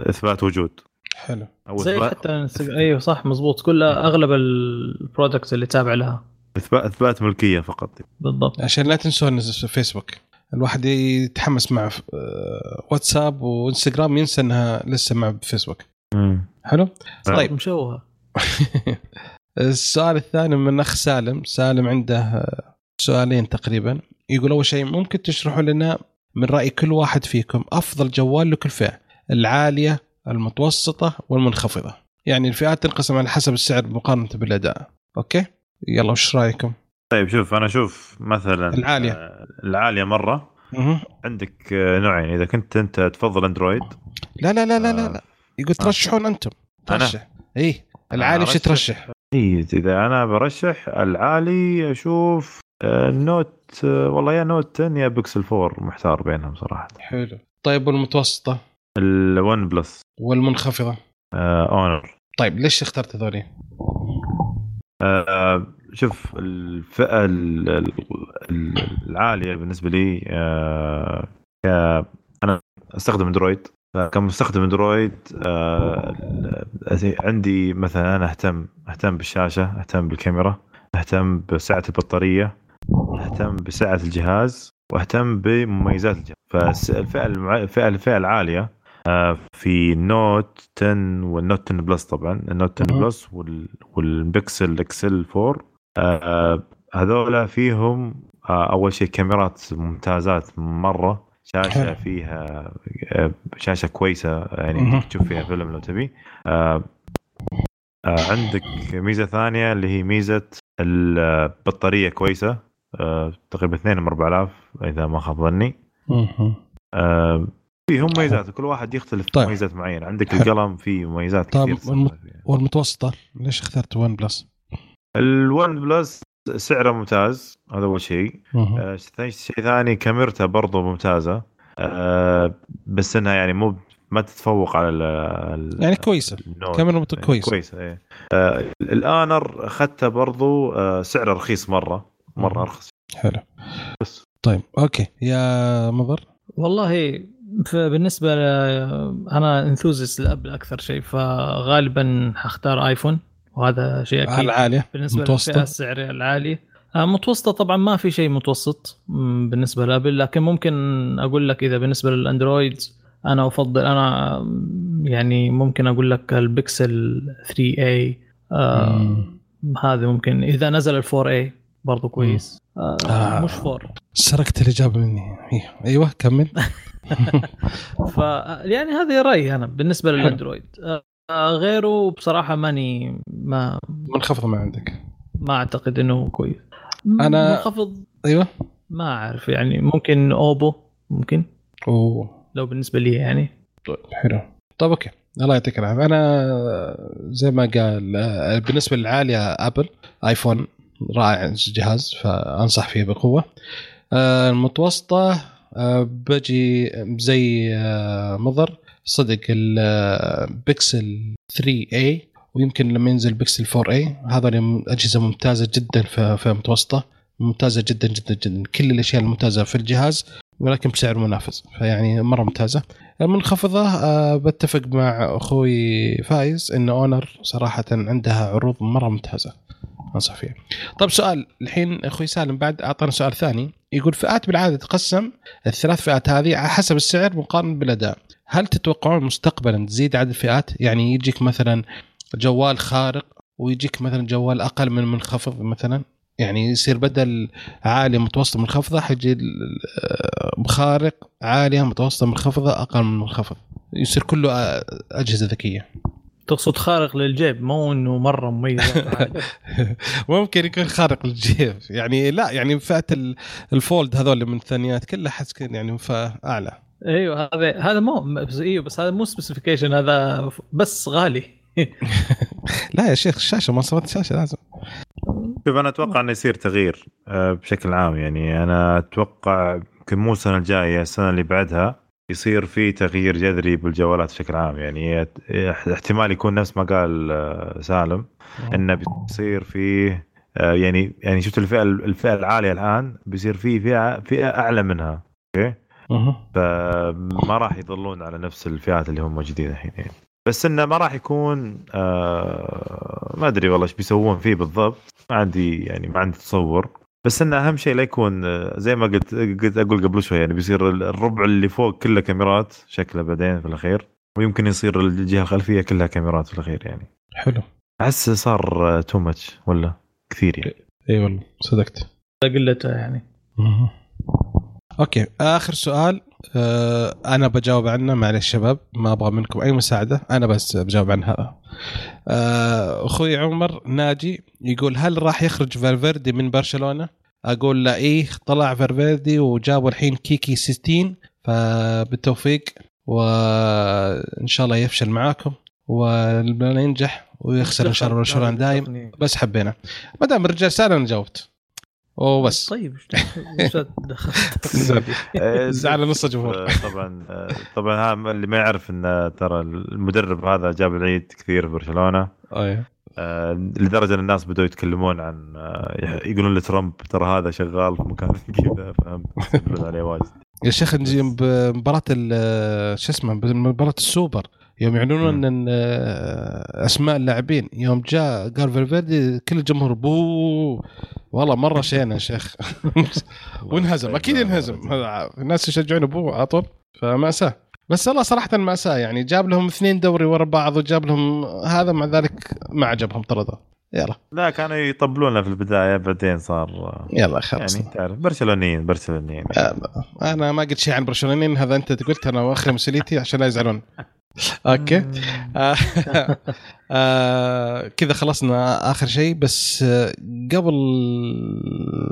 إثبات وجود. حلو. زي اثبات حتى أيوه صح مزبوط كلها أغلب ال products اللي تابع لها. اثبات إثبات ملكية فقط. بالضبط. عشان لا تنسوا إن فيسبوك الواحد يتحمس مع آه، واتساب وإنستغرام ينسى إنها لسه مع فيسبوك مم. حلو. طيب. مشوهة. السؤال الثاني من أخ سالم سالم عنده آه، سؤالين تقريبا يقول أول شيء ممكن تشرحوا لنا من رأي كل واحد فيكم أفضل جوال لكل فئة العالية المتوسطة والمنخفضة يعني الفئات تنقسم على حسب السعر مقارنة بالأداء أوكي يلا وش رأيكم طيب شوف أنا أشوف مثلا العالية. آه، العالية مرة مه. عندك آه، نوعين إذا كنت أنت تفضل أندرويد لا لا لا لا لا, آه. لا. يقول ترشحون أنتم؟ ترشح اي العالي وش. ترشح اي إذا أنا برشح العالي أشوف آه، Note آه، والله يا Note 10 يا بيكسل 4 محتار بينهم صراحة. حلو. طيب والمتوسطة؟ ال OnePlus. والمنخفضة؟ آه، Honor. طيب ليش اخترت هذولي؟ آه، شوف الفئة ال- ال- ال- العالية بالنسبة لي آه، أنا أستخدم أندرويد. فكمستخدم اندرويد آه، عندي مثلا أنا أهتم أهتم بالشاشة أهتم بالكاميرا أهتم بسعة البطارية أهتم بسعة الجهاز وأهتم بمميزات الجهاز. فالفئه المع... الفئة الفئة العالية آه، في Note 10 وال Note 10 Plus طبعا. ال Note 10 مهم. Plus وال... وال Pixel XL 4 آه، هذولا فيهم آه، أول شيء كاميرات ممتازات مرة. شاشة. فيها آه، شاشة كويسة يعني. تشوف فيها فيلم لو تبي آه، آه، عندك ميزة ثانية اللي هي ميزة البطارية كويسة تقريبا 2 من 4000 إذا ما خاب ظني. آه، فيهم مميزات كل واحد يختلف طيب. مميزات معينة عندك حلو. القلم فيه مميزات طيب، كثير. والمتوسطة ليش اخترت ون بلس؟ ال OnePlus سعره ممتاز هذا أول شيء. آه، ثاني شيء ثاني كاميرته برضو ممتازة. آه، بس إنها يعني مو ما تتفوق على ال- ال- يعني كويسة. كاميرا إيه، كويسة. كويسة إيه. آه، ال Honor أخذته برضو آه، سعره رخيص مرة مرة. ارخص حلو. بس. طيب أوكي. يا مضر؟ والله بالنسبة. أنا enthusiast لل Apple أكثر شيء فغالبا حختار آيفون. وهذا شيء أكيد العالية بالنسبة متوسطة؟ للفئة السعرية العالية آه، متوسطة طبعا ما في شيء متوسط بالنسبة لأبل لكن ممكن أقول لك إذا بالنسبة للأندرويد أنا أفضل أنا يعني ممكن أقول لك البكسل 3A آه مم. هذا ممكن إذا نزل ال 4A برضو كويس آه آه. مش 4 سرقت الإجابة مني إيه. أيوه كمل ف يعني هذه رأيي أنا بالنسبة. للأندرويد آه، غيره بصراحة ماني ما منخفض ما عندك. ما أعتقد إنه كويس. أنا- منخفض أيوه. ما أعرف يعني ممكن Oppo ممكن. أوه. لو بالنسبة لي يعني. طيب حلو. طيب أوكي. الله يعطيك العافية. أنا زي ما قال بالنسبة للعالية Apple iPhone رائع جهاز فأنصح فيه بقوة. آه، المتوسطة آه، بجي زي آه، مضر. صدق البكسل 3A ويمكن لما ينزل بكسل 4A هذول أجهزة ممتازة جدا في في المتوسطه ممتازة جدا جدا جدا كل الأشياء الممتازة في الجهاز ولكن بسعر منافس فيعني مرة ممتازة المنخفضه آه، بتفق مع أخوي فايز إن Honor صراحة عندها عروض مرة ممتازة أنصح فيها. طيب سؤال الحين أخوي سالم بعد أعطانا سؤال ثاني يقول فئات بالعادة تقسم الثلاث فئات هذه على حسب السعر مقارنة بالأداء. هل تتوقعون مستقبلا تزيد عدد الفئات؟ يعني يجيك مثلا جوال خارق ويجيك مثلا جوال أقل من منخفض مثلا. يعني يصير بدل عاليه متوسطه منخفضة حيجي آه، خارق عاليه متوسطه منخفضة أقل من منخفض. يصير كله أجهزة ذكية. تقصد خارق للجيب مو إنه مرة مميز. ممكن يكون خارق للجيب. يعني لا يعني فئة ال- ال Fold هذول من الثانيات كلها حس كده يعني فئة أعلى. أيوه هذا هذا مو بس إيوه بس هذا مو specification هذا بس غالي. لا يا شيخ الشاشة مواصفات الشاشة لازم. شوف أنا أتوقع إنه يصير تغيير آه، بشكل عام. يعني أنا أتوقع يمكن مو السنة الجاية السنة اللي بعدها يصير في تغيير جذري بالجوالات بشكل عام. يعني احتمال يكون نفس ما قال آه، سالم إنه بيصير فيه آه، يعني يعني شفت الفئة الفئة العالية الآن بيصير في فئة فئة أعلى منها. أوكي. فما راح يظلون على نفس الفئات اللي هم موجودين الحين يعني. بس إنه ما راح يكون آه ما أدري والله إيش بيسوون فيه بالضبط. ما عندي يعني ما عندي تصور. بس انه أهم شيء لا يكون آه، زي ما قلت قلت أقول قبل شوي يعني بيصير الربع اللي فوق كله كاميرات شكله بعدين في الأخير ويمكن يصير الجهة الخلفية كلها كاميرات في الأخير يعني. حلو. أحس صار too much ولا كثير يعني. اي والله صدقت. قلته يعني. أوكي. آخر سؤال آه أنا بجاوب عنه معلش شباب ما أبغى منكم أي مساعدة أنا بس بجاوب عن هذا آه أخوي عمر ناجي يقول هل راح يخرج فالفيردي من برشلونة؟ أقول لا إيه طلع فالفيردي وجابوا الحين كيكي 60 فبالتوفيق وإن شاء الله يفشل معاكم ولا ينجح ويخسر إن شاء الله برشلونة دايم. بس حبينا. ما دام الرجال سأل أنا جاوبت. وبس طيب؟ آه، زعل نص الجمهور. آه، طبعا آه، طبعا ها اللي ما يعرف إن ترى المدرب هذا جاب العيد كثير في برشلونة. أيوه. لدرجة إن الناس بدأوا يتكلمون عن يقولون لترامب ترى هذا شغال في مكان كذا فهمت؟ عليه واجد. يا شيخ نجي بمباراة ال- شو اسمه بمباراة السوبر. يوم يعلنون أن أسماء اللاعبين يوم جاء قال فالفيردي كل الجمهور بو والله مرة شينا يا شيخ. وانهزم أكيد ينهزم هذا الناس يشجعون ابوه على طول فمأساة. بس والله صراحة مأساة يعني جاب لهم اثنين دوري ورا بعض وجاب لهم هذا مع ذلك ما عجبهم طرده يلا. لا كانوا يطبلونا في البداية بعدين صار يلا خلاص. يعني تعرف برشلونيين برشلونيين. آه، أنا ما قلت شيء عن برشلونيين هذا أنت قلت أنا واخر مسؤوليتي عشان لا يزعلون. أوكي. آه، آه، كذا خلصنا آخر شيء. بس قبل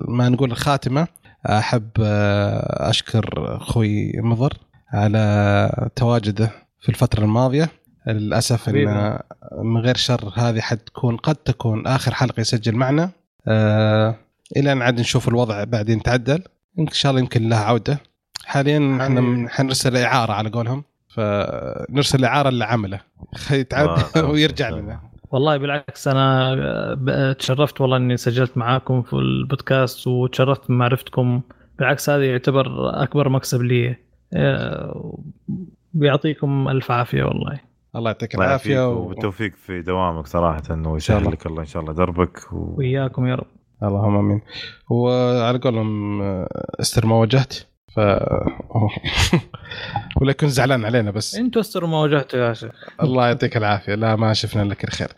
ما نقول الخاتمة أحب آه، أشكر أخوي مضر على تواجده في الفترة الماضية. للأسف. إن من غير شر هذه حتكون قد تكون آخر حلقة يسجل معنا. إلى أن عاد نشوف الوضع بعدين تعدل. إن شاء الله يمكن لها عودة. حاليا إحنا حنرسل إعارة على قولهم. فنرسل إعارة لعمله. يتعب آه، ويرجع آه. لنا. والله بالعكس أنا تشرفت والله إني سجلت معاكم في البودكاست وتشرفت بمعرفتكم. بالعكس هذا يعتبر أكبر مكسب لي. آه، بيعطيكم ألف عافية والله. الله يعطيك العافية و... وبالتوفيق في دوامك صراحة انه شاء يسهل الله. لك الله إن شاء الله دربك و... وياكم يا رب. اللهم آمين. وعلى قولهم آه، أستر ما واجهت؟ ف ولا يكون زعلان علينا بس. أنتوا استروا ما واجهتوا يا شيخ. الله يعطيك العافية. لا ما شفنا لك الخير.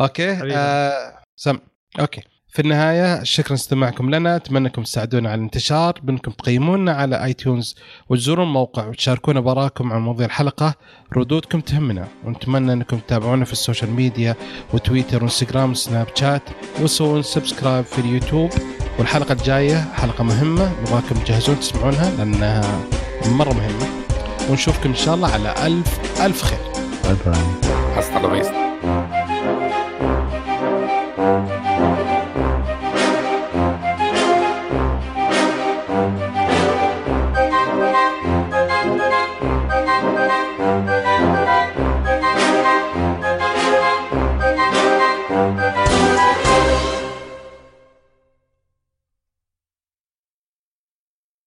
أوكي. آه سم أوكي. في النهاية شكرا استماعكم لنا. أتمنى أنكم تساعدونا على الانتشار بأنكم تقيمونا على iTunes وتزورون الموقع وتشاركونا بآراءكم عن مواضيع الحلقة. ردودكم تهمنا ونتمنى أنكم تتابعونا في ال social media وتويتر وإنستغرام وسناب شات وتسوون سبسكرايب في اليوتيوب. والحلقة الجاية حلقة مهمة نبغاكم تجهزون تسمعونها لأنها مرة مهمة. ونشوفكم إن شاء الله على ألف ألف خير. Hasta la vista.